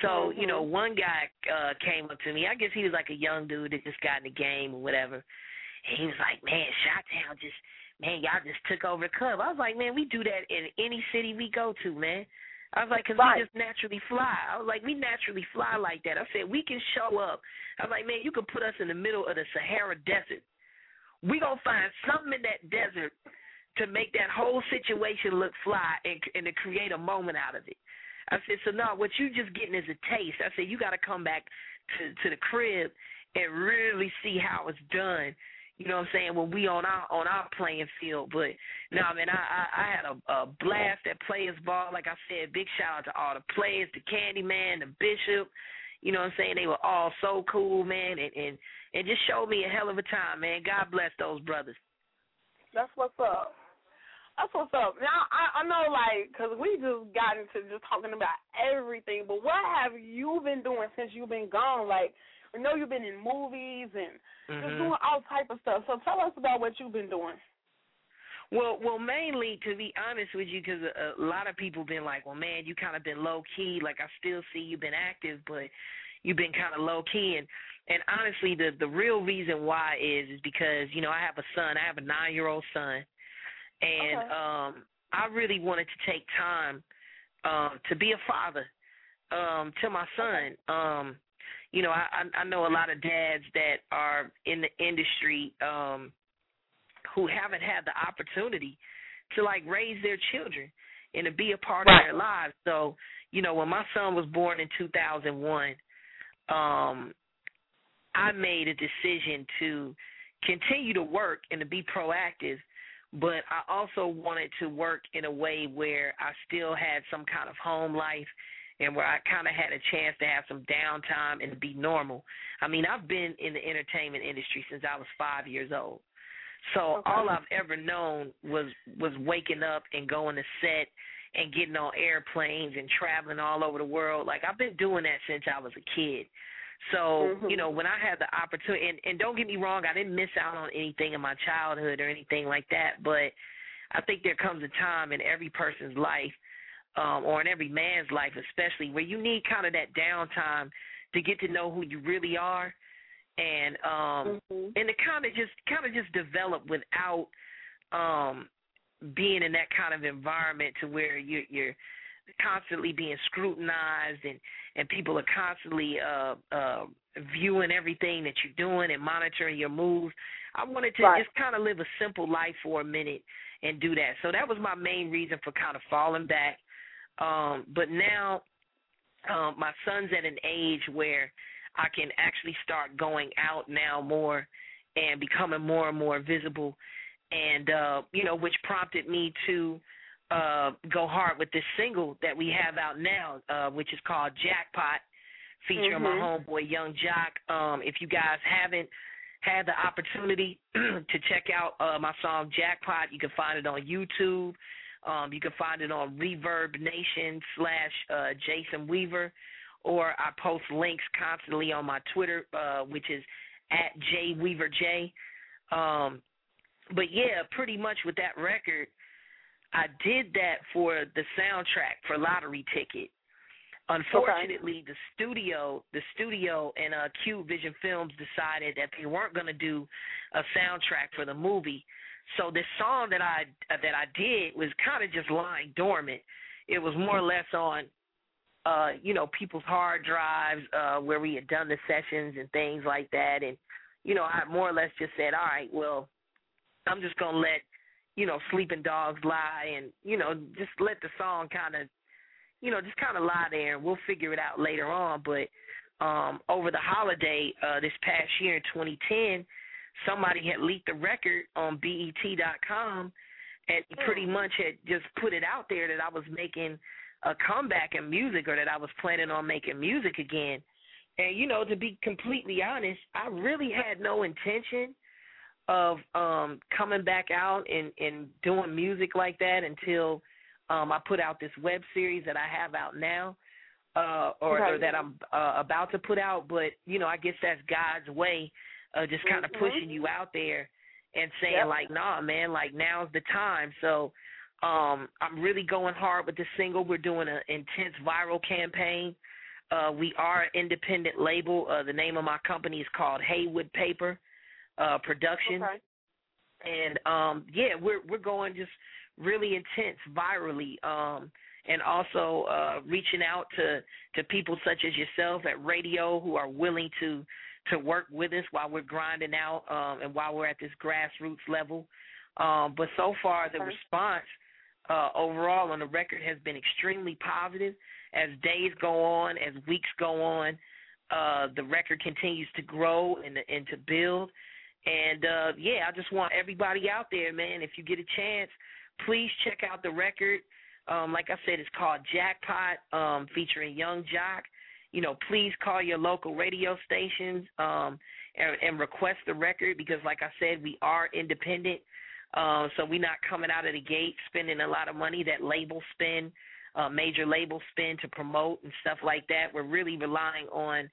So, you know, one guy uh came up to me. I guess he was like a young dude that just got in the game or whatever. And he was like, Man, Chi-Town just man, y'all just took over the club. I was like, Man, we do that in any city we go to, man. I was like, 'cause Right. we just naturally fly. I was like, we naturally fly like that. I said, we can show up. I was like, man, you can put us in the middle of the Sahara Desert. We gonna find something in that desert to make that whole situation look fly and, and to create a moment out of it. I said, so no, what you just getting is a taste. I said, you got to come back to to the crib and really see how it's done. You know what I'm saying? When we on our on our playing field, but no, man, I I, I had a, a blast at Players Ball. Like I said, big shout out to all the players, the Candyman, the Bishop. You know what I'm saying? They were all so cool, man, and and and just showed me a hell of a time, man. God bless those brothers. That's what's up. That's what's up. Now I, I know, like, because we just got into just talking about everything. But what have you been doing since you've been gone? Like, I know you've been in movies and just Mhm. doing all type of stuff. So tell us about what you've been doing. Well, well, mainly to be honest with you, because a, a lot of people been like, "Well, man, you kind of been low key." Like I still see you've been active, but you've been kind of low key. And and honestly, the the real reason why is is because you know I have a son. I have a nine year old son, and Okay. um, I really wanted to take time um, to be a father um, to my son. Um, you know, I I know a lot of dads that are in the industry. Um, who haven't had the opportunity to like raise their children and to be a part of their lives. So, you know, when my son was born in 2001, um I made a decision to continue to work and to be proactive, but I also wanted to work in a way where I still had some kind of home life and where I kind of had a chance to have some downtime and be normal. I mean, I've been in the entertainment industry since I was 5 years old. So all I've ever known was was waking up and going to set and getting on airplanes and traveling all over the world. Like I've been doing that since I was a kid. So, Mhm. you know, when I had the opportunity and, and don't get me wrong, I didn't miss out on anything in my childhood or anything like that, but I think there comes a time in every person's life, um, or in every man's life especially, where you need kind of that downtime to get to know who you really are and um and to kind of just kind of just develop without um being in that kind of environment to where you you're constantly being scrutinized and and people are constantly uh uh viewing everything that you're doing and monitoring your moves. I wanted to Right. just kind of live a simple life for a minute and do that. So that was my main reason for kind of falling back. Um but now um my son's at an age where I can actually start going out now more and becoming more and more visible and uh you know which prompted me to uh go hard with this single that we have out now uh which is called Jackpot featuring my Mhm. homeboy Young Joc um if you guys haven't had the opportunity to check out uh my song Jackpot you can find it on YouTube um you can find it on Reverb Nation slash uh Jason Weaver or I post links constantly on my Twitter, uh, which is at jweaverj. Um, but yeah, pretty much with that record, I did that for the soundtrack for Lottery Ticket. Unfortunately, the studio, the studio and uh, Cube Vision Films decided that they weren't going to do a soundtrack for the movie. So this song that I that I did was kind of just lying dormant. It was more or less on uh, you know, people's hard drives, uh, where we had done the sessions and things like that. And, you know, I more or less just said, all right, well, I'm just going to let, you know, sleeping dogs lie and, you know, just let the song kind of, you know, just kind of lie there and we'll figure it out later on. But um, over the holiday, uh, this past year in 2010, somebody had leaked the record on BET.com and pretty much had just put it out there that I was making a comeback in music or that I was planning on making music again. And you know, to be completely honest, I really had no intention of um coming back out and and doing music like that until um I put out this web series that I have out now uh or, Okay. or that I'm uh, about to put out but you know I guess that's God's way uh just kind of Mhm. pushing you out there and saying Yep. like nah man like now's the time so um I'm really going hard with the single we're doing an intense viral campaign uh we are an independent label uh the name of my company is called Haywood Paper uh production. Okay. and um yeah we're we're going just really intense virally um and also uh reaching out to to people such as yourself at radio who are willing to to work with us while we're grinding out um and while we're at this grassroots level. Um but so far the response uh overall on the record has been extremely positive. As days go on as weeks go on uh the record continues to grow and and to build and uh yeah, I just want everybody out there, man, if you get a chance, please check out the record. Um like I said, it's called Jackpot, um featuring Young Joc. You know, please call your local radio stations um and, and request the record because like I said, we are independent. Um so we're not coming out of the gate spending a lot of money that label spend, uh major label spend to promote and stuff like that. We're really relying on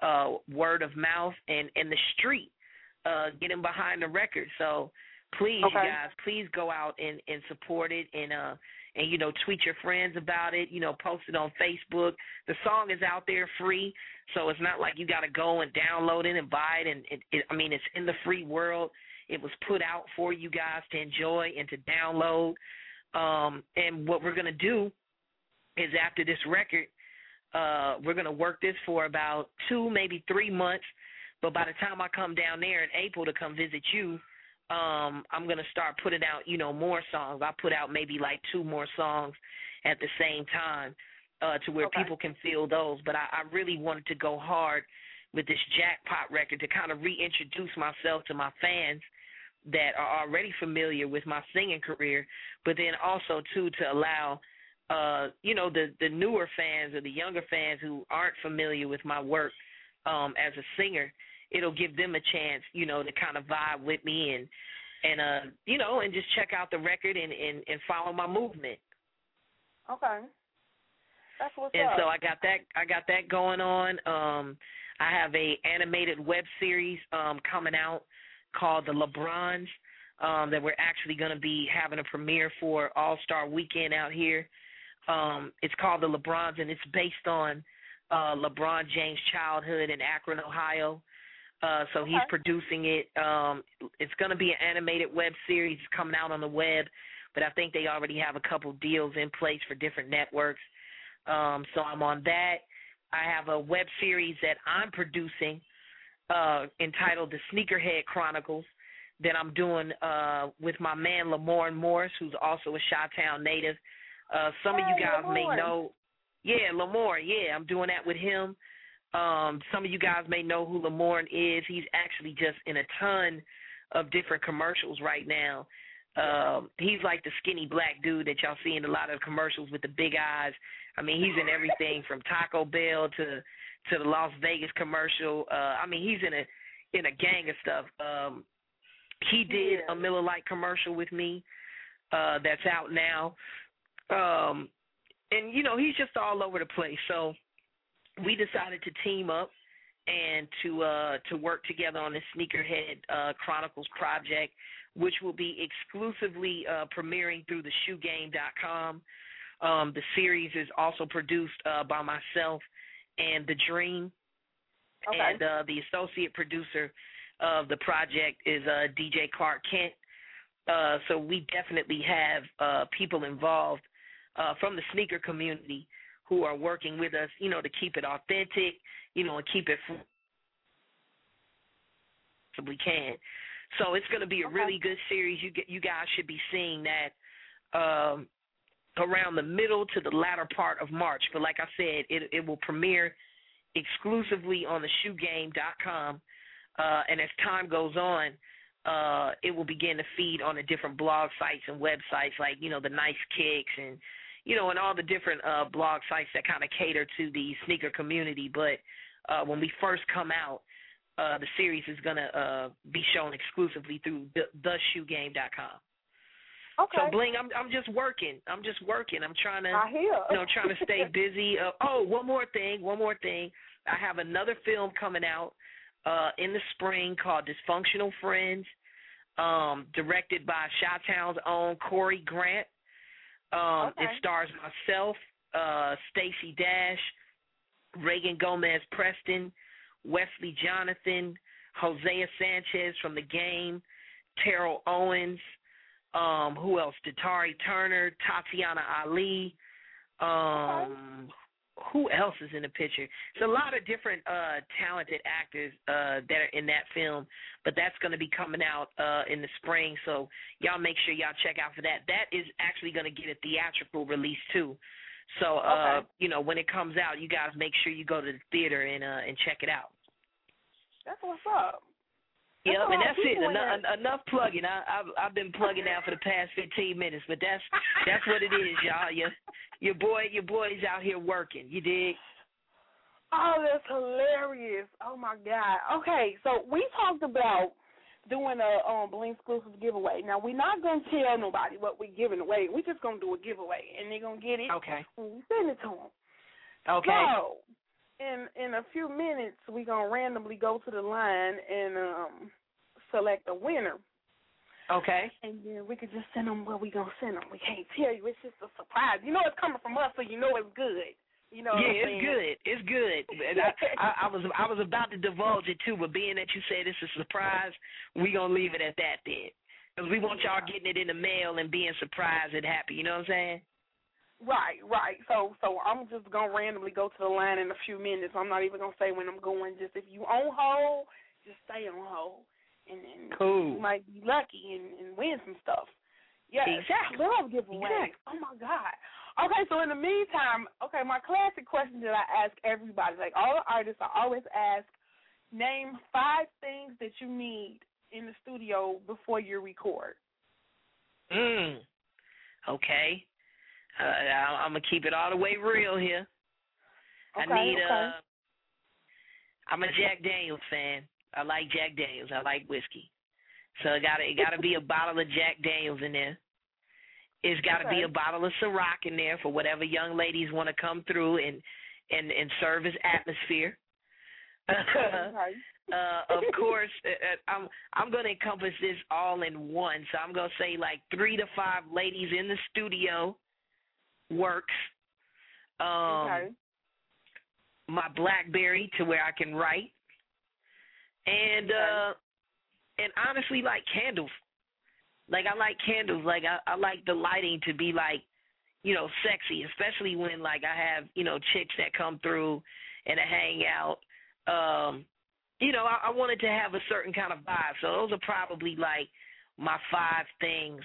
uh word of mouth and and the street uh getting behind the record. So please you guys, please go out and and support it and uh and you know tweet your friends about it, you know post it on Facebook. The song is out there free, so it's not like you got to go and download it and buy it and it, it I mean it's in the free world. It was put out for you guys to enjoy and to download. Um and what we're going to do is after this record uh we're going to work this for about 2 maybe 3 months but by the time I come down there in April to come visit you, um, I'm gonna start putting out, you know, more songs. I put out maybe like two more songs at the same time, uh, to where Okay. people can feel those. But I, I really wanted to go hard with this jackpot record to kind of reintroduce myself to my fans that are already familiar with my singing career, but then also too to allow uh, you know, the the newer fans or the younger fans who aren't familiar with my work um as a singer, it'll give them a chance, you know, to kind of vibe with me and and uh you know, and just check out the record and and, and follow my movement. Okay. That's what's And up. so I got that I got that going on. Um I have a animated web series um coming out called The LeBrons um that we're actually going to be having a premiere for All-Star Weekend out here. Um it's called The LeBrons and it's based on uh LeBron James' childhood in Akron, Ohio. Uh so he's producing it. Um it's going to be an animated web series coming out on the web, but I think they already have a couple deals in place for different networks. Um, so I'm on that. I have a web series that I'm producing uh, entitled The Sneakerhead Chronicles that I'm doing uh, with my man Lamorne Morris, who's also a Chi-Town native. Uh, some of you Hey, guys may know. Yeah, Lamorne. Yeah, I'm doing that with him. Um, some of you guys may know who Lamorne is. He's actually just in a ton of different commercials right now. Um, he's like the skinny black dude that y'all see in a lot of commercials with the big eyes. I mean, he's in everything from Taco Bell to to the Las Vegas commercial. Uh, I mean, he's in a in a gang of stuff. Um, he did Yeah. a Miller Lite commercial with me uh, that's out now. Um, and you know, he's just all over the place. So we decided to team up and to uh to work together on the Sneakerhead uh Chronicles project, which will be exclusively uh premiering through the shoegame.com. Um the series is also produced uh by myself and The Dream. Okay. And uh the associate producer of the project is uh DJ Clark Kent. Uh so we definitely have uh people involved uh from the sneaker community who are working with us, you know, to keep it authentic, you know, and keep it possibly can. So it's going to be a really good series. You get, you guys should be seeing that um, around the middle to the latter part of March. But like I said, it it will premiere exclusively on the shoegame.com. Uh, and as time goes on, uh, it will begin to feed on the different blog sites and websites like, you know, the Nice Kicks and, you know, and all the different uh, blog sites that kind of cater to the sneaker community. But uh, when we first come out, uh, the series is gonna uh, be shown exclusively through the, theshoegame.com. Okay. So Bling, I'm I'm just working. I'm just working. I'm trying to I hear. you know trying to stay busy. Uh, oh, one more thing. One more thing. I have another film coming out uh, in the spring called Dysfunctional Friends, um, directed by Chi-Town's own Corey Grant. Um, Okay. It stars myself, uh, Stacey Dash, Reagan Gomez Preston, Wesley Jonathan, Hosea Chanchez from the game, Terrell Owens, um, who else? Datari Turner, Tatiana Ali, um, who else is in the picture? It's a lot of different uh talented actors uh that are in that film, but that's going to be coming out uh in the spring, so y'all make sure y'all check out for that. That is actually going to get a theatrical release too. So uh Okay. you know, when it comes out, you guys make sure you go to the theater and uh and check it out. That's what's up. Yep, a and that's it. Enough, enough plugging. I, I've I've been plugging now for the past fifteen minutes, but that's that's what it is, y'all. Your your boy your boy's out here working. You dig? Oh, that's hilarious. Oh my god. Okay, so we talked about doing a um Bling exclusive giveaway. Now we're not gonna tell nobody what we're giving away. We're just gonna do a giveaway, and they're gonna get it Okay. when we send it to them. Okay. So, in in a few minutes, we're gonna randomly go to the line and um select a winner, Okay. and then we could just send them where we gonna send them. We can't tell you. It's just a surprise. You know it's coming from us, so you know it's good. You know. yeah, it's good. It's good. And I, I, I was I was about to divulge it too, but being that you said it's a surprise, we gonna leave it at that then. Because we want y'all getting it in the mail and being surprised and happy. You know what I'm saying? Right, right. So so I'm just gonna randomly go to the line in a few minutes. I'm not even gonna say when I'm going. Just if you on hold, just stay on hold, and, and Cool. you might be lucky and, and win some stuff. Yeah, Exactly. love giveaways. Exactly. Oh my god. Okay, so in the meantime, okay, my classic question that I ask everybody, like all the artists, I always ask, name five things that you need in the studio before you record. Mm. Okay. Uh, I, I'm gonna keep it all the way real here. Okay, I Okay, need okay. uh I'm a Jack Daniels fan. I like Jack Daniels. I like whiskey. So it gotta it gotta be a bottle of Jack Daniels in there. It's gotta be a bottle of Ciroc in there for whatever young ladies want to come through and and and serve as atmosphere. Okay. uh, of course, uh, uh, I'm I'm going to encompass this all in one. So I'm going to say like three to five ladies in the studio works. Um, okay. My BlackBerry to where I can write, and uh, and honestly, like candles. Like I like candles. Like I, I like the lighting to be like, you know, sexy, especially when like I have you know chicks that come through and I hang out. Um, you know, I, I wanted to have a certain kind of vibe. So those are probably like my five things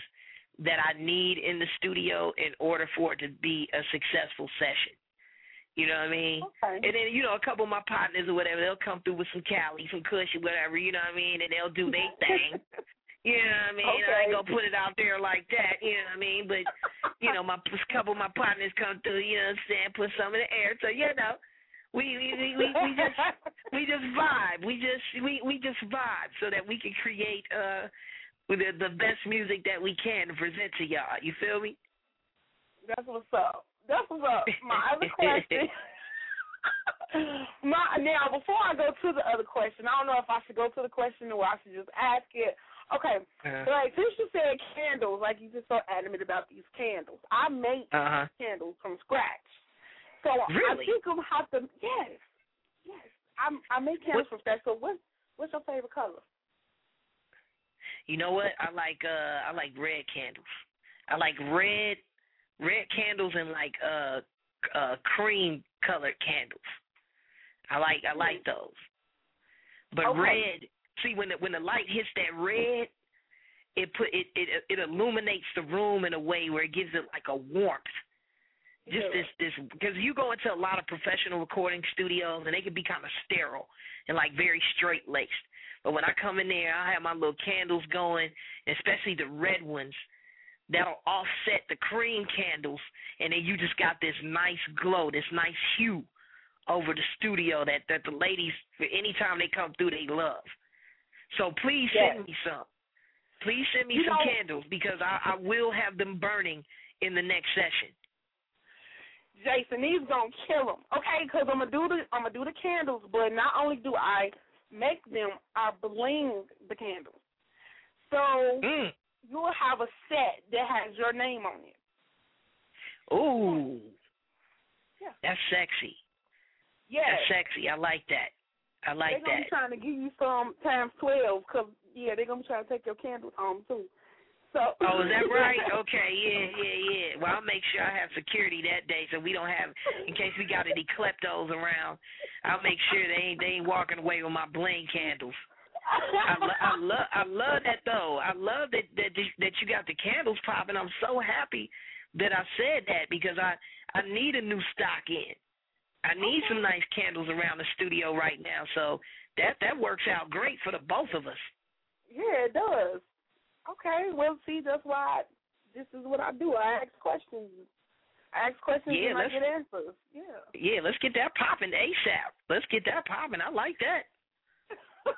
that I need in the studio in order for it to be a successful session. You know what I mean? Okay. And then, you know, a couple of my partners or whatever, they'll come through with some Cali, some Kush or whatever, you know what I mean? And they'll do their thing. You know what I mean? I ain't Okay. gonna put it out there like that, you know what I mean? But you know, my a couple of my partners come through, you know what I'm saying, put some in the air. So, you know, we we we, we, we just we just vibe. We just we we just vibe so that we can create uh the the best music that we can to present to y'all. You feel me? That's what's up. That's what's up. My other question. my now before I go to the other question, I don't know if I should go to the question or I should just ask it. Okay, Uh-huh. so like since you said candles, like you just so adamant about these candles, I make Uh-huh. candles from scratch. So Really? I think I'm have to yes, yes. I'm I make candles from scratch. So what what's your favorite color? You know what? I like uh I like red candles. I like red red candles and like uh uh cream colored candles. I like I like those. But Okay. red see when the when the light hits that red it put it it it illuminates the room in a way where it gives it like a warmth. Just Yeah. this this because you go into a lot of professional recording studios and they can be kind of sterile and like very straight laced. But when I come in there, I have my little candles going, especially the red ones. That'll offset the cream candles, and then you just got this nice glow, this nice hue over the studio that that the ladies anytime they come through they love. So please Yes. send me some. Please send me You some know- candles because I, I will have them burning in the next session. Jason, these gonna kill them, okay? Because I'm gonna do the I'm gonna do the candles, but not only do I make them, I bling the candles. So Mm. you'll have a set that has your name on it. Ooh. Yeah. That's sexy. Yeah, That's sexy. I like that. I like that. they're gonna that. be trying to give you some times twelve, cause yeah, they're gonna be trying to take your candles home too. So. Oh, is that right? Okay, yeah, yeah, yeah. Well, I'll make sure I have security that day, so we don't have, in case we got any kleptos around. I'll make sure they ain't they ain't walking away with my bling candles. I, lo- I love I love that though. I love that that that you got the candles popping. I'm so happy that I said that because I I need a new stock in. I need some nice candles around the studio right now. So that that works out great for the both of us. Yeah, it does. Okay, well, see, that's why I, this is what I do. I ask questions. I ask questions Yeah, and I get answers. Yeah. Yeah, let's get that popping ASAP. Let's get that popping. I like that.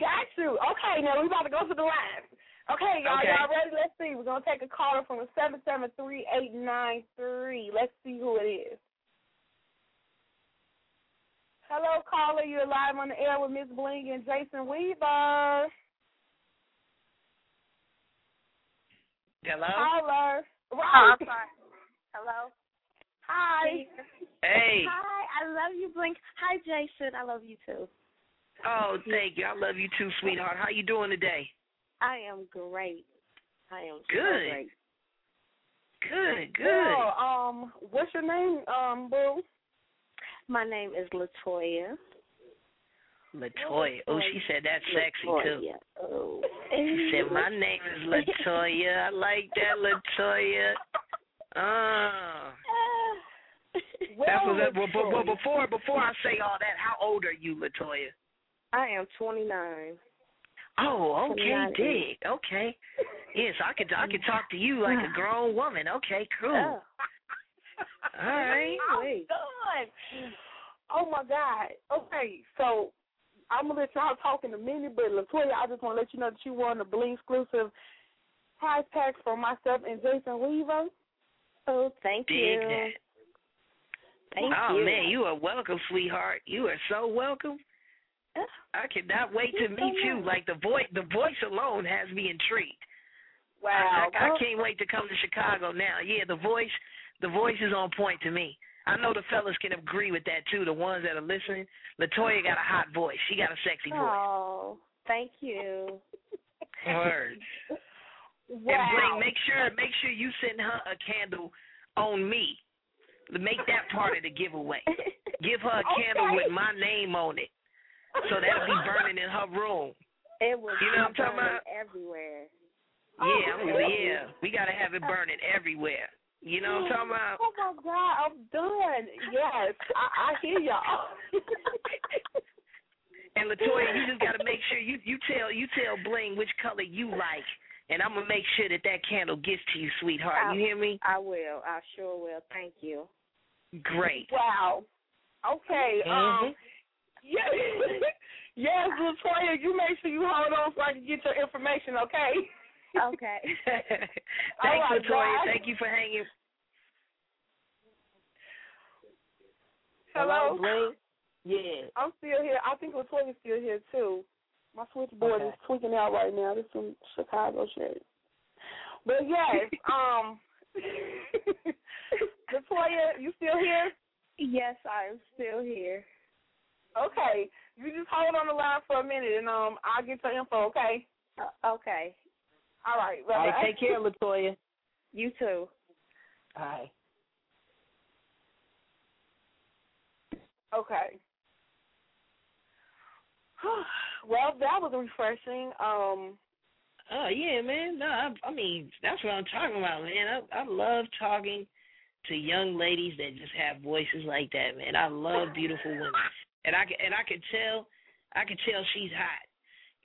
Got you. Okay, now we about to go to the line. Okay, y'all, Okay. y'all ready? Let's see. We're gonna take a caller from seven seven three eight nine three. Let's see who it is. Hello, caller. You're live on the air with Miss Bling and Jason Weaver. Hello. Caller. Oh, Right. I'm. Hello. Hi. Hey. Hi, I love you, Bling. Hi, Jason. I love you too. Oh, thank you. I love you too, sweetheart. How you doing today? I am great. I am so Good. great. Good, good. Well, um, what's your name, um, Boo? My name is Latoya. Latoya. Oh, she said that's sexy too. Oh. She said my name is Latoya. I like that, Latoya. Ah. That's what that, well, but, well, before before I say all that, how old are you, Latoya? I am 29. Oh, okay, dig. Okay. Yes, I could I could talk to you like a grown woman. Okay, cool. Oh. All right. I'm done. Oh my God. Okay, so I'm gonna let y'all talk in a minute, but Latoya, I just want to let you know that you won the Bling exclusive prize pack for myself and Jason Weaver. Oh, thank Dig you. that. Thank oh you. man, you are welcome, sweetheart. You are so welcome. Oh, I cannot wait to meet you. Like the voice, the voice alone has me intrigued. Wow. I, I, I can't wait to come to Chicago now. Yeah, the voice, the voice is on point to me. I know the fellas can agree with that too. The ones that are listening, Latoya got a hot voice. She got a sexy voice. Oh, thank you. Word. And Bling, make sure make sure you send her a candle on me. Make that part of the giveaway. Give her a candle with my name on it. So that'll be burning in her room. It was You know what I'm talking about? everywhere. Yeah, oh, I'm yeah. We gotta have it burning everywhere. You know what I'm talking about? Oh my God, I'm done. Yes, I, I hear y'all. And Latoya, you just gotta make sure you you tell you tell Bling which color you like, and I'm gonna make sure that that candle gets to you, sweetheart. You hear me? I will. I sure will. Thank you. Great. Wow. Okay. Um. Mhm. Yeah. yes, Latoya, you make sure you hold on so I can get your information. Okay. Okay. Thanks, right, Latoya. bye. Thank you for hanging. Hello. Bling. Yeah. I'm still here. I think Latoya's still here too. My switchboard Okay. is tweaking out right now. This is some Chicago shit. But yes, um, Latoya, you still here? Yes, I am still here. Okay. You just hold on the line for a minute, and um, I'll get your info. Okay. Uh, okay. All right. All right, bye-bye. take care, Latoya. You too. Bye. Okay. well, that was refreshing. Um, Oh yeah, man. No, I, I mean that's what I'm talking about, man. I I love talking to young ladies that just have voices like that, man. I love beautiful women, and I can and I could tell, I could tell she's hot.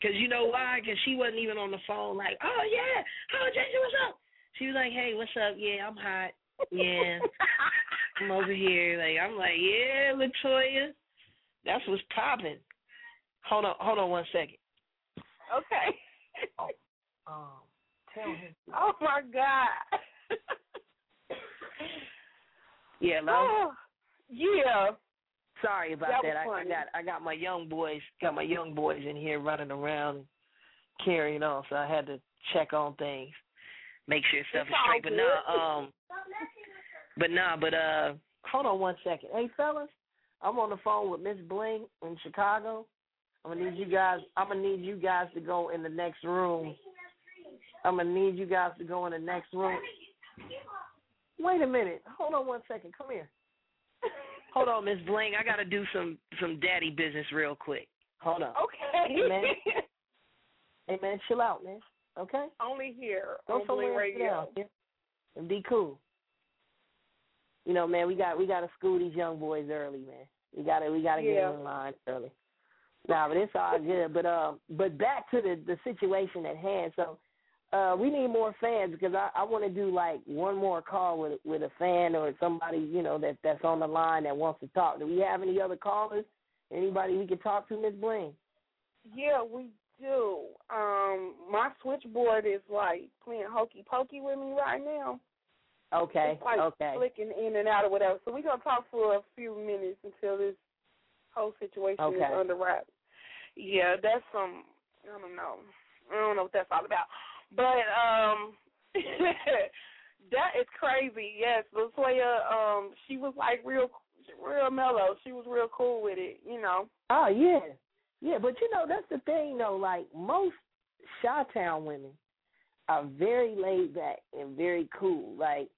Cause you know why? Cause she wasn't even on the phone like, oh yeah, oh Jason, what's up? She was like, hey, what's up? Yeah, I'm hot. Yeah. I'm over here, like I'm like, yeah, Latoya, that's what's popping. Hold on, hold on one second. Okay. Um, tell him. Oh my God. Yeah, love. Oh, yeah. Sorry about That that. I, I got I got my young boys got my young boys in here running around carrying on, so I had to check on things, make sure stuff It's is straight. all But nah, um, but nah, but uh, hold on one second. Hey fellas, I'm on the phone with Miss Bling in Chicago. I'm gonna need you guys. I'm gonna need you guys to go in the next room. I'm gonna need you guys to go in the next room. Wait a minute. Hold on one second. Come here. Hold on, Miss Bling. I gotta do some some daddy business real quick. Hold on. Okay. Hey man. Hey man, chill out, man. Okay? Only here Go on Bling somewhere and sit Radio. down, yeah? and be cool. You know, man, we got we gotta school these young boys early, man. We gotta we gotta get Yeah. them in line early. Nah, but it's all good. But um, but back to the the situation at hand. So, uh, we need more fans because I I want to do like one more call with with a fan or somebody you know that that's on the line that wants to talk. Do we have any other callers? Anybody we can talk to, Miss Bling? Yeah, we do. Um, my switchboard is like playing hokey pokey with me right now. Okay, It's like okay. flicking in and out or whatever. So we're gonna talk for a few minutes until this whole situation is under wraps. Yeah, that's some I don't know. I don't know what that's all about. But um that is crazy. Yes, Latoya, um, she was like real real mellow. She was real cool with it, you know. Oh yeah, yeah. But you know that's the thing though. Like most Chi-town women are very laid back and very cool. Like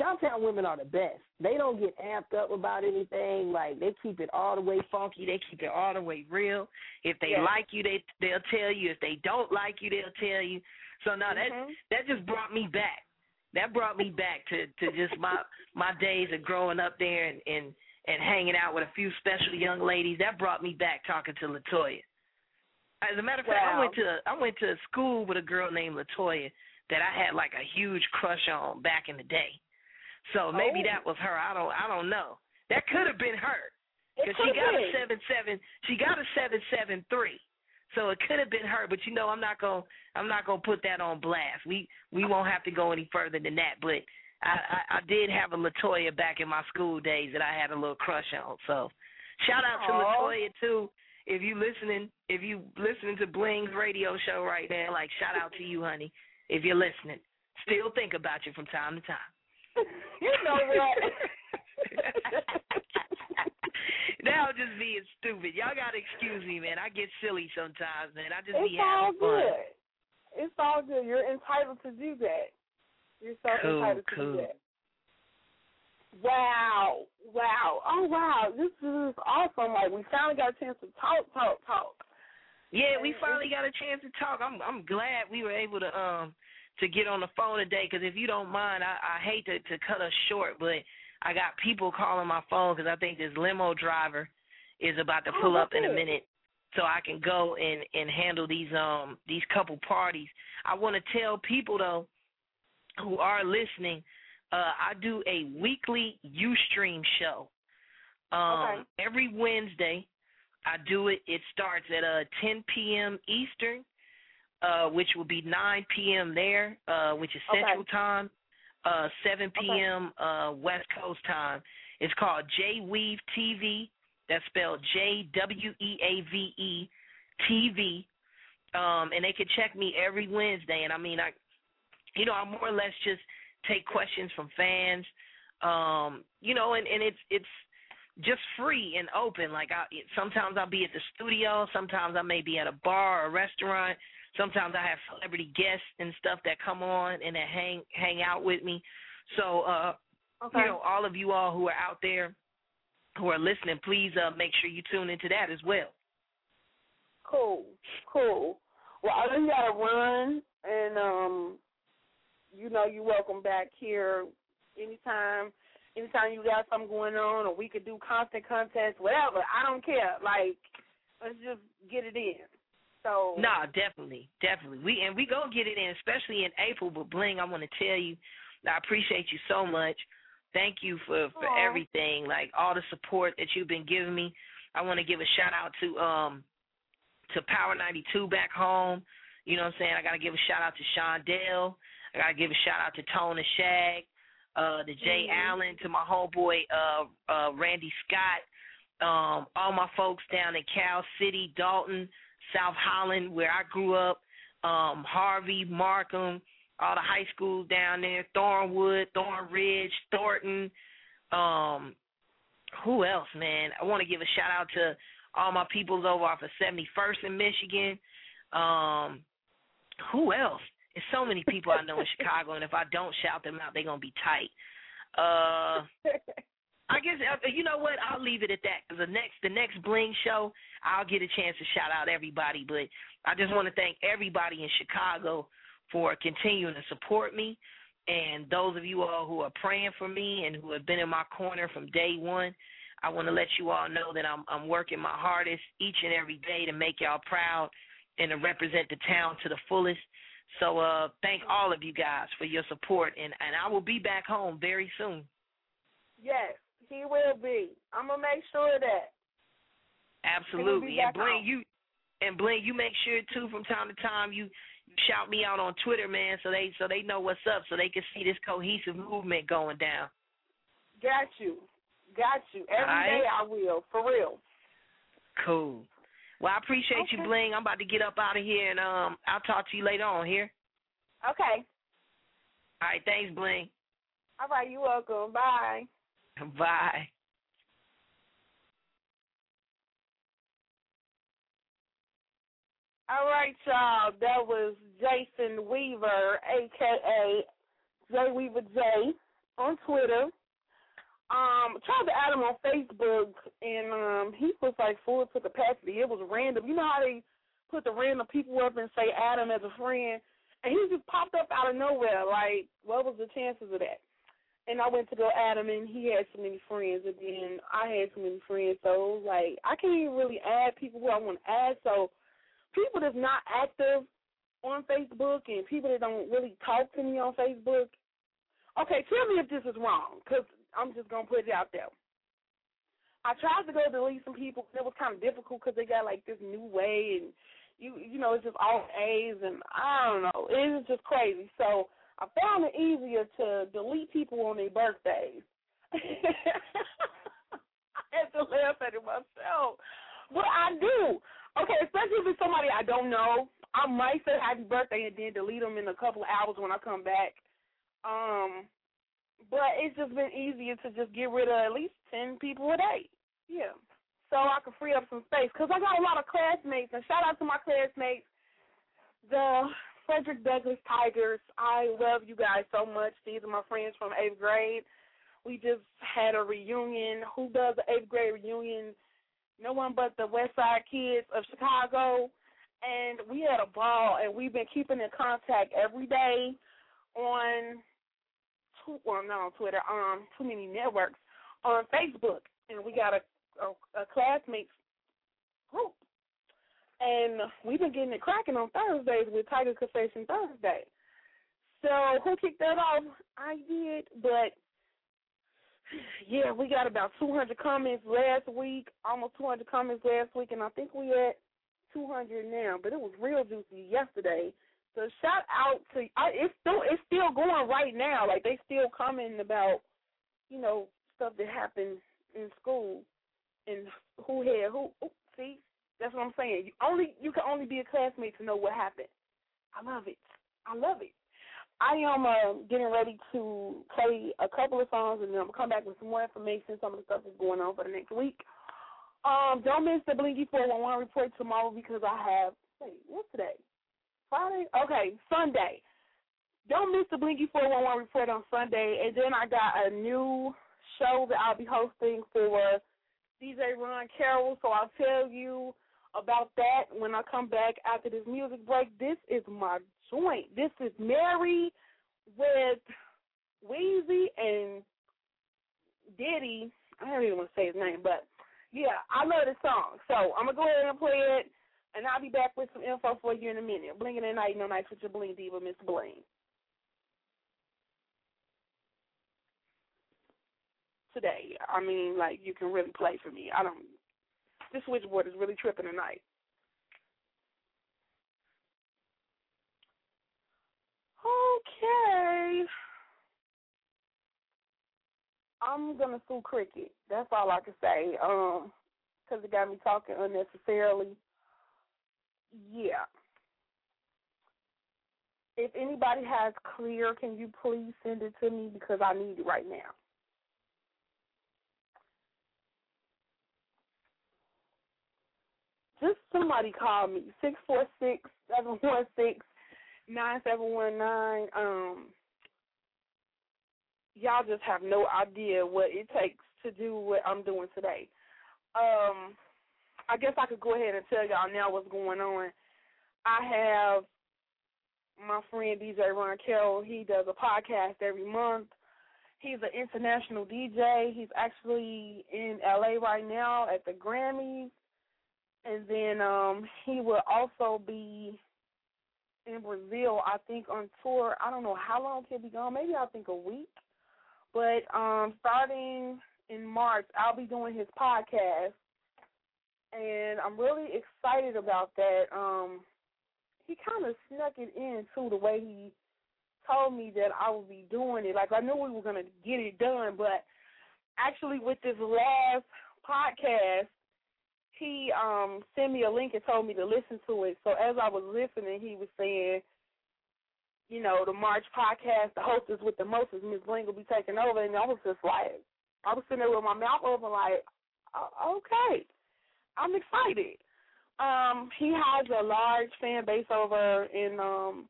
Chi-town women are the best. They don't get amped up about anything. Like they keep it all the way funky. They keep it all the way real. If they Yeah. like you, they they'll tell you. If they don't like you, they'll tell you. So now that Mhm. that just brought me back. That brought me back to to just my my days of growing up there and and and hanging out with a few special young ladies. That brought me back talking to Latoya. As a matter of fact, I went to I went to school with a girl named Latoya that I had like a huge crush on back in the day. So maybe Oh. that was her. I don't I don't know. That could have been her because she got a seven seven. She got a seven seven three. So it could have been her, but you know I'm not gonna I'm not gonna put that on blast. We we won't have to go any further than that. But I, I I did have a Latoya back in my school days that I had a little crush on. So shout out to. Latoya too. If you listening, if you listening to Bling's radio show right now, like shout out to you, honey. If you're listening, still think about you from time to time. You know what? now I'm just being stupid. Y'all gotta excuse me, man. I get silly sometimes, man. I just it's be all having fun. good. It's all good. You're entitled to do that. You're so Cool, entitled to do that. Wow. Wow. Oh wow. This is awesome. Like we finally got a chance to talk, talk, talk. Yeah, we finally got a chance to talk. I'm I'm glad we were able to um to get on the phone today. Because if you don't mind, I I hate to to cut us short, but I got people calling my phone because I think this limo driver is about to Oh, pull up that's in a minute, so I can go and and handle these um these couple parties. I want to tell people though who are listening, uh, I do a weekly UStream show. Um, Okay. every Wednesday, I do it. It starts at uh 10 p.m. Eastern, uh, which will be 9 p.m. there, uh, which is Okay. Central Time, uh, 7 p.m. uh, West Coast time. It's called J Weave TV. That's spelled J W E A V E TV. Um, and they can check me every Wednesday. And I mean, I, you know, I more or less just take questions from fans. Um, you know, and and it's it's just free and open. Like I sometimes I'll be at the studio, sometimes I may be at a bar or a restaurant. Sometimes I have celebrity guests and stuff that come on and that hang hang out with me. So uh Okay. you know, all of you all who are out there who are listening, please uh make sure you tune into that as well. Cool. Cool. Well, I you gotta run, and um, you know you're welcome back here anytime. Anytime you got something going on, or we could do constant contests, whatever. I don't care. Like, let's just get it in. So. Nah, definitely, definitely. We and we gonna get it in, especially in April. But Bling, I want to tell you, I appreciate you so much. Thank you for for Aw. everything, like all the support that you've been giving me. I want to give a shout out to um to Power 92 back home. You know what I'm saying? I got to give a shout out to Sean Dale. I got to give a shout out to Tone and Shag, uh to Jay Mhm. Allen, to my homeboy uh uh Randy Scott, um all my folks down in Cal City, Dolton, South Holland where I grew up, um Harvey, Markham, all the high schools down there, Thornwood, Thorn Ridge, Thornton, um, who else, man? I want to give a shout out to all my peoples over off of 71st in Michigan. Um, who else? There's so many people I know in Chicago, and if I don't shout them out, they're gonna be tight. Uh, I guess uh, you know what? I'll leave it at that because the next the next bling show, I'll get a chance to shout out everybody. But I just want to thank everybody in Chicago for continuing to support me, and those of you all who are praying for me and who have been in my corner from day one. I want to let you all know that I'm I'm working my hardest each and every day to make y'all proud and to represent the town to the fullest. So uh thank all of you guys for your support and and I will be back home very soon. Yes, he will be. I'm gonna make sure of that. Absolutely. And Bling, you and Bling, you make sure too from time to time you shout me out on Twitter, man, so they so they know what's up, so they can see this cohesive movement going down. Got you. Got you. Every right. day I will, for real. Cool. Well, I appreciate you, Bling. I'm about to get up out of here, and um, I'll talk to you later on here. Okay. All right, thanks, Bling. All right, you're welcome. Bye. Bye. All right, y'all. That was Jason Weaver, aka J Weaver J, on Twitter. Um, tried to add him on Facebook, and um, he was like full to capacity. It was random. You know how they put the random people up and say add him as a friend, and he just popped up out of nowhere. Like, what was the chances of that? And I went to go add him, and he had so many friends, and then I had so many friends. So like I can't even really add people who I want to add. So people that's not active on Facebook and people that don't really talk to me on Facebook. Okay, tell me if this is wrong, because I'm just gonna put it out there. I tried to go delete some people. It was kind of difficult because they got like this new way, and you you know it's just all A's, and I don't know. it's just crazy. So I found it easier to delete people on their birthdays. I had to laugh at it myself, but I do. Okay, especially if it's somebody I don't know. I might say happy birthday and then delete them in a couple of hours when I come back. Um, but it's just been easier to just get rid of at least ten people a day. Yeah, so I can free up some space because I got a lot of classmates. And shout out to my classmates, the Frederick Douglass Tigers. I love you guys so much. These are my friends from eighth grade. We just had a reunion. Who does eighth grade reunion? No one but the West Side Kids of Chicago. And we had a ball, and we've been keeping in contact every day on, well, not on Twitter, um, too many networks, on Facebook. And we got a, a, a classmates group. And we've been getting it cracking on Thursdays with Tiger Confession Thursday. So who kicked that off? I did, but yeah, we got about 200 comments last week, almost 200 comments last week, and I think we at 200 now. But it was real juicy yesterday. So shout out to I, it's still it's still going right now. Like they still commenting about you know stuff that happened in school and who had who. Ooh, see, that's what I'm saying. You only you can only be a classmate to know what happened. I love it. I love it. I am uh, getting ready to play a couple of songs, and then I'm gonna come back with some more information, some of the stuff that's going on for the next week. Um, don't miss the Blinky 411 report tomorrow because I have wait, what's today? Friday? Okay, Sunday. Don't miss the Blinky 411 report on Sunday, and then I got a new show that I'll be hosting for DJ Ron Carroll. So I'll tell you about that when I come back after this music break. This is my joint. This is Mary with Weezy and Diddy. I don't even want to say his name, but yeah, I love this song. So I'm gonna go ahead and play it, and I'll be back with some info for you in a minute. Blinging at night, no nights with your bling diva, Miss Bling. today. I mean, like you can really play for me. I don't. This switchboard is really tripping tonight. Okay. I'm gonna sue Cricket. That's all I can say. Um, because it got me talking unnecessarily. Yeah. If anybody has clear, can you please send it to me because I need it right now. Just somebody call me six four six seven one six nine seven one nine. Um, y'all just have no idea what it takes to do what I'm doing today. Um, I guess I could go ahead and tell y'all now what's going on. I have my friend DJ Ron Carroll. He does a podcast every month. He's an international DJ. He's actually in LA right now at the Grammys. And then um he will also be in Brazil, I think, on tour. I don't know how long he'll be gone. Maybe I think a week. But um starting in March, I'll be doing his podcast, and I'm really excited about that. Um, he kind of snuck it in too, the way he told me that I would be doing it. Like I knew we were gonna get it done, but actually with this last podcast, he um sent me a link and told me to listen to it. So as I was listening, he was saying, you know, the March podcast, the hostess with the mostest, Miss Bling will be taking over, and I was just like, I was sitting there with my mouth open, like, okay, I'm excited. Um, he has a large fan base over in um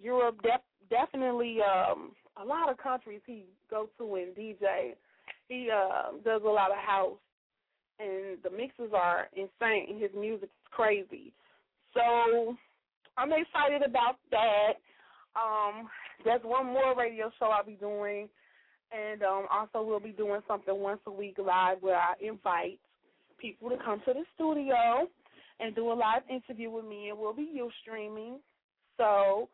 Europe. Def- definitely, um, a lot of countries he goes to and DJ. He uh, does a lot of house, and the mixes are insane. His music is crazy. So I'm excited about that. Um, there's one more radio show I'll be doing, and um, also we'll be doing something once a week live where I invite people to come to the studio and do a live interview with me, and we'll be you streaming. So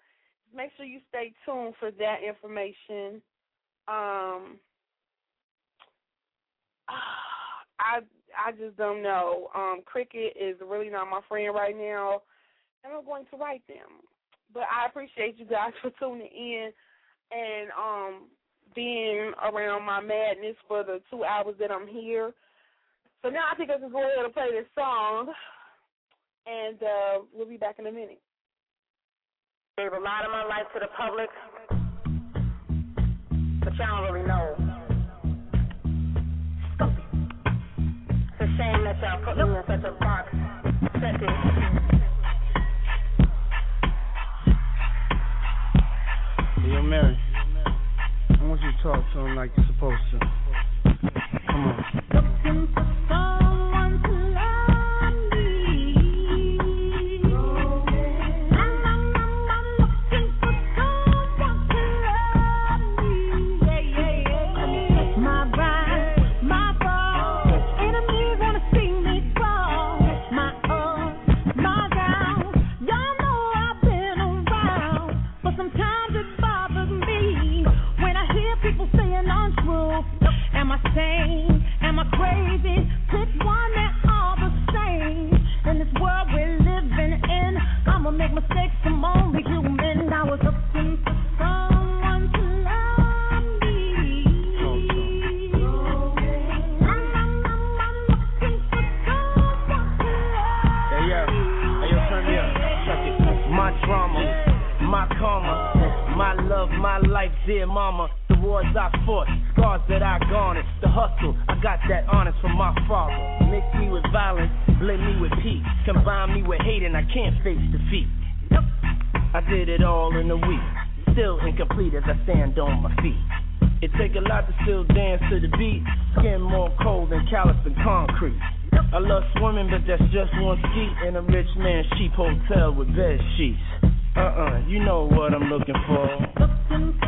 make sure you stay tuned for that information. Um, I I just don't know. Um, Cricket is really not my friend right now, and I'm going to write them. But I appreciate you guys for tuning in and um being around my madness for the two hours that I'm here. So now I think I can go ahead and play this song, and uh, we'll be back in a minute. Gave a lot of my life to the public, but y'all that y'all put me in such a box. Setting. Yo, Mary, I want you to talk to him like you're supposed to. Come on. Love, my life, dear mama. The wars I fought, scars that I garnered. The hustle, I got that honest from my father. Mix me with violence, blend me with peace. Combine me with hate, and I can't face defeat. I did it all in a week. Still incomplete as I stand on my feet. It take a lot to still dance to the beat. Skin more cold than callous and concrete. I love swimming, but that's just one ski in a rich man's cheap hotel with bed sheets. Uh-uh, you know what I'm looking for.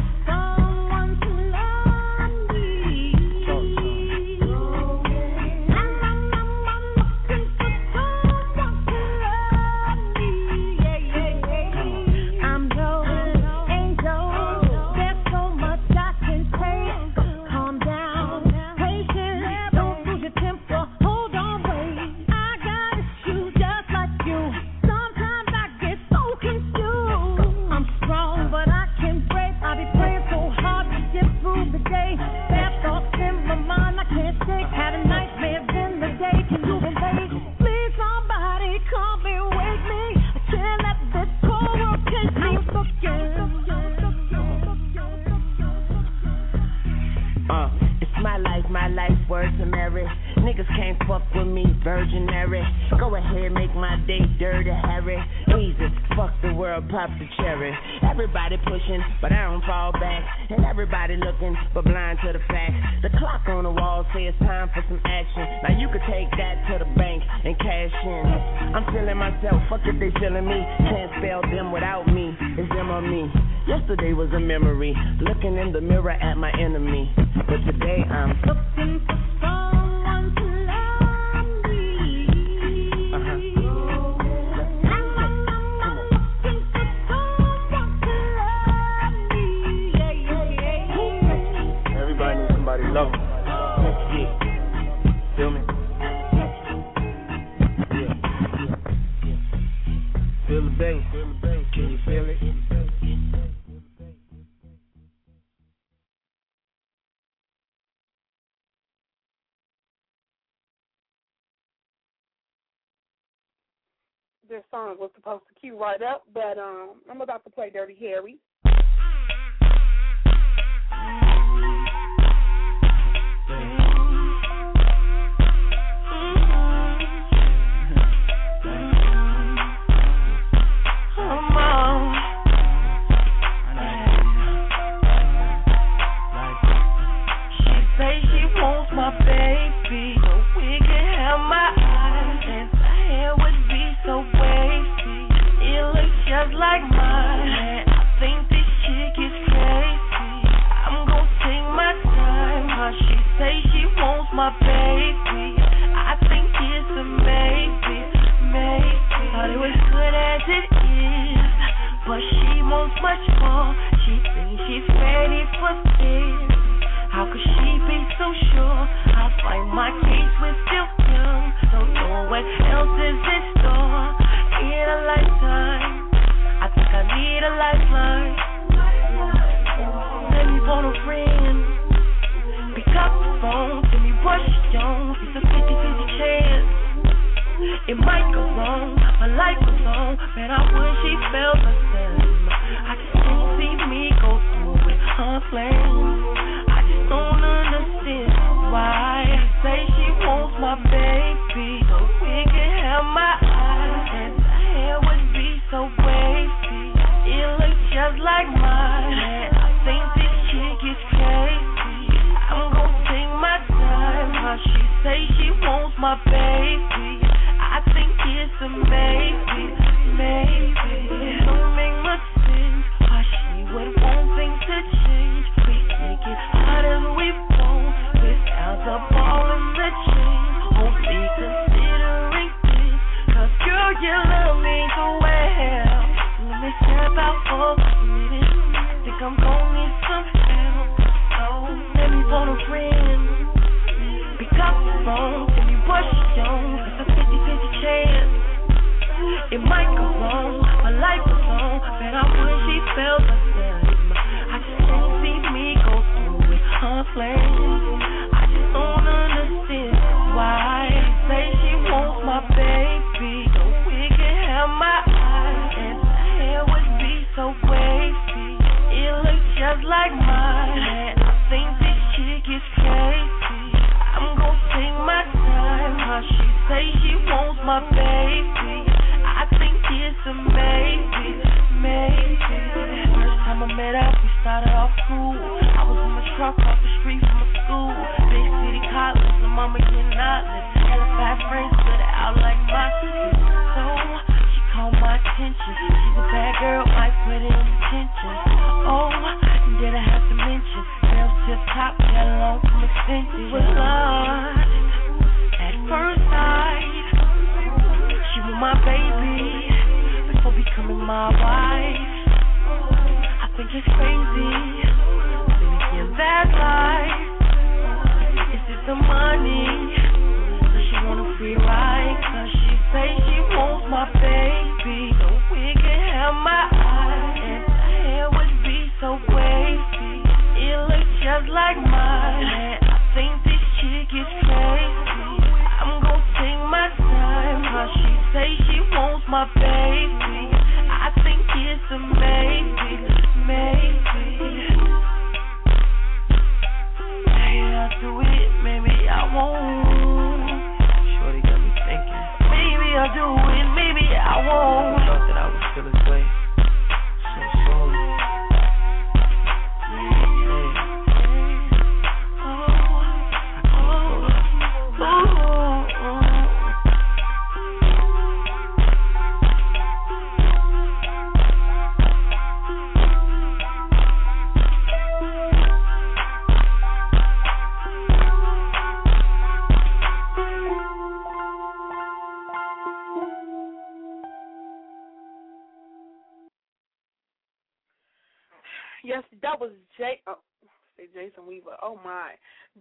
fuck with me, virginary. Go ahead, make my day dirty, Harry. Jesus, fuck the world, pop the cherry. Everybody pushing, but I don't fall back. And everybody looking, but blind to the facts. The clock on the wall says time for some action. Now you could take that to the bank and cash in. I'm feeling myself, fuck if they feeling me. Can't spell them without me, it's them on me. Yesterday was a memory, looking in the mirror at my enemy. But today I'm looking for needs somebody to love 'em. Yeah. Feel me? Yeah. Feel the bass. Can you feel it? This song was supposed to cue right up, but um, I'm about to play Dirty Harry. Else is in store in a lifetime. I think I need a lifeline. Let me phone a friend. Pick up the phone, tell me what she on. It's a 50 50 chance. It might go wrong, my life goes on, man. I wish she felt the same. I just can't see me go through with her flames. I just don't understand why. Say she wants my baby, so we can have my eyes, and her hair be so wavy. It looks just like mine. I think this chick is crazy. I'm gonna take my time. How she say she wants my baby. I think it's a maybe, maybe. Don't make much sense. Why she would want things to change. We take it hard as we want without the ball and the chain. Cause girl, you love me. Let me step out for a minute. Think I'm need some help. Oh, let me a friend. Pick up the phone, tell me what on. It's a 50 50 chance. It might go wrong, my life goes on, but I wish she say she wants my baby. I think it's a maybe, maybe. First time I met her, we started off cool. I was in my truck off the street from school. Big city college, my mama getting outlets. Had a five friends, stood out like my So she caught my attention. She's a bad girl, might put it in detention. Oh, then I have to mention, girls tip top, got along from extension. Was lost at my baby before becoming my wife. I think it's crazy. Thinking that life is it the money? Does she want a free ride? Cause she say she wants my baby. So we can have my eyes. And her hair would be so wavy. It looks just like mine. Man, I think this chick is crazy. I'm take my time. How she say she wants my baby. I think it's a maybe, maybe. I'll do it, maybe I won't. Shorty got me thinking. Maybe I'll do it, maybe I won't. Thought that I would feel this way. That was Jay. Oh, say Jason Weaver. Oh my,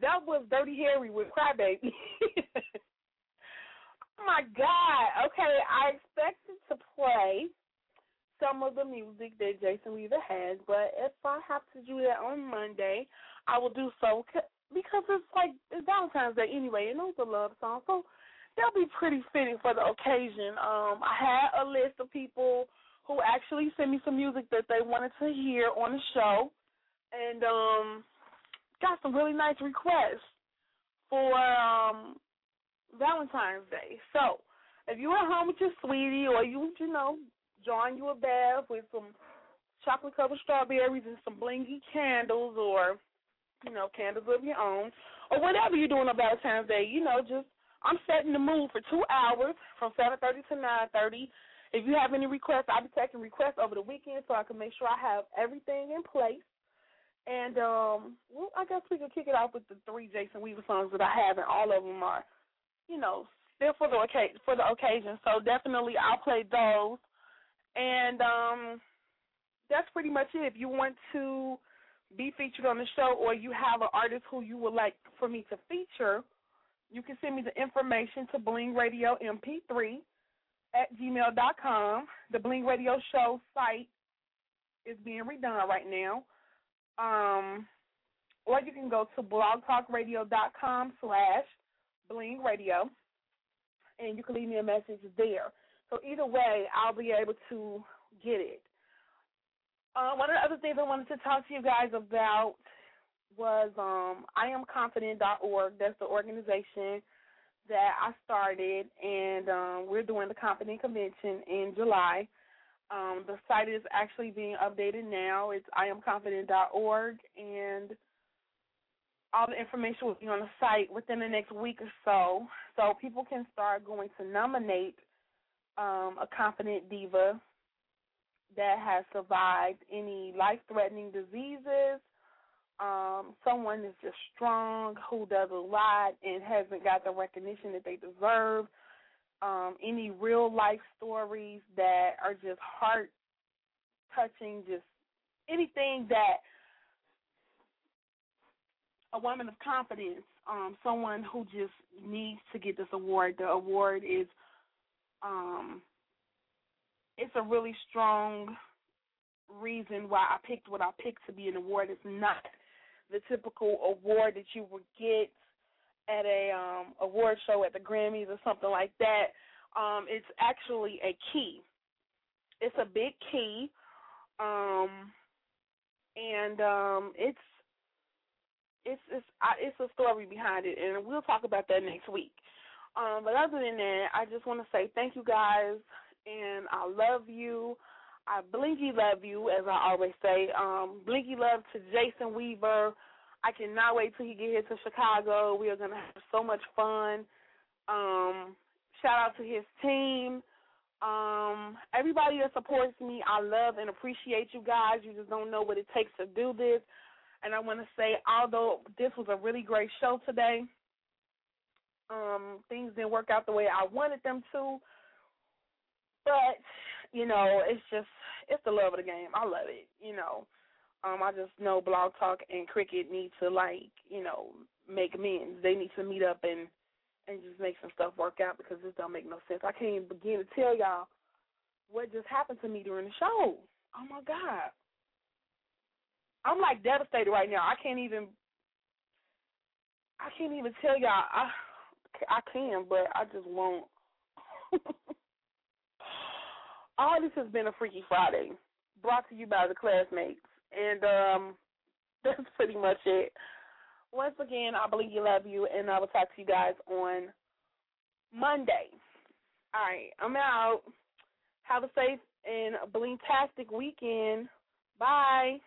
that was Dirty Harry with Crybaby. oh my God. Okay, I expected to play some of the music that Jason Weaver has, but if I have to do that on Monday, I will do so because it's like it's Valentine's Day anyway, and those a love song, so they'll be pretty fitting for the occasion. Um, I had a list of people who actually sent me some music that they wanted to hear on the show, and um, got some really nice requests for um, Valentine's Day. So if you're at home with your sweetie, or you you know drawing you a bath with some chocolate covered strawberries and some blingy candles, or you know candles of your own, or whatever you're doing on Valentine's Day, you know just I'm setting the mood for two hours from 7:30 to 9:30. If you have any requests, I'll be taking requests over the weekend so I can make sure I have everything in place. And um, well, I guess we can kick it off with the three Jason Weaver songs that I have, and all of them are, you know, still for the occasion. For the occasion, so definitely I'll play those. And um, that's pretty much it. If you want to be featured on the show, or you have an artist who you would like for me to feature, you can send me the information to Bling Radio MP3 at gmail.com. The Bling Radio Show site is being redone right now. Um, or you can go to blogtalkradio.com slash Bling Radio, and you can leave me a message there. So either way, I'll be able to get it. Uh, one of the other things I wanted to talk to you guys about was um, IamConfident.org. That's the organization that I started, and um, we're doing the Confident Convention in July. Um, the site is actually being updated now. It's IamConfident.org, and all the information will be on the site within the next week or so. So people can start going to nominate um, a confident diva that has survived any life-threatening diseases um, someone is just strong, who does a lot and hasn't got the recognition that they deserve. Um, any real life stories that are just heart touching, just anything that a woman of confidence, um, someone who just needs to get this award. The award is um it's a really strong reason why I picked what I picked to be an award. It's not the typical award that you would get at a um award show at the Grammys or something like that. Um it's actually a key. It's a big key. Um and um it's it's it's it's a story behind it and we'll talk about that next week. Um but other than that, I just want to say thank you guys and I love you. I blinky love you, as I always say. Um, blinky love to Jason Weaver. I cannot wait till he get here to Chicago. We are gonna have so much fun. Um, shout out to his team. Um, everybody that supports me, I love and appreciate you guys. You just don't know what it takes to do this. And I want to say, although this was a really great show today, um, things didn't work out the way I wanted them to. But you know, it's just it's the love of the game. I love it. You know, um, I just know Blog Talk and Cricket need to like you know make amends. They need to meet up and and just make some stuff work out because this don't make no sense. I can't even begin to tell y'all what just happened to me during the show. Oh my god. I'm like devastated right now. I can't even I can't even tell y'all I I can, but I just won't. all this has been a Freaky Friday, brought to you by the classmates, and um, that's pretty much it. Once again, I believe you love you, and I will talk to you guys on Monday. All right, I'm out. Have a safe and bling-tastic weekend. Bye.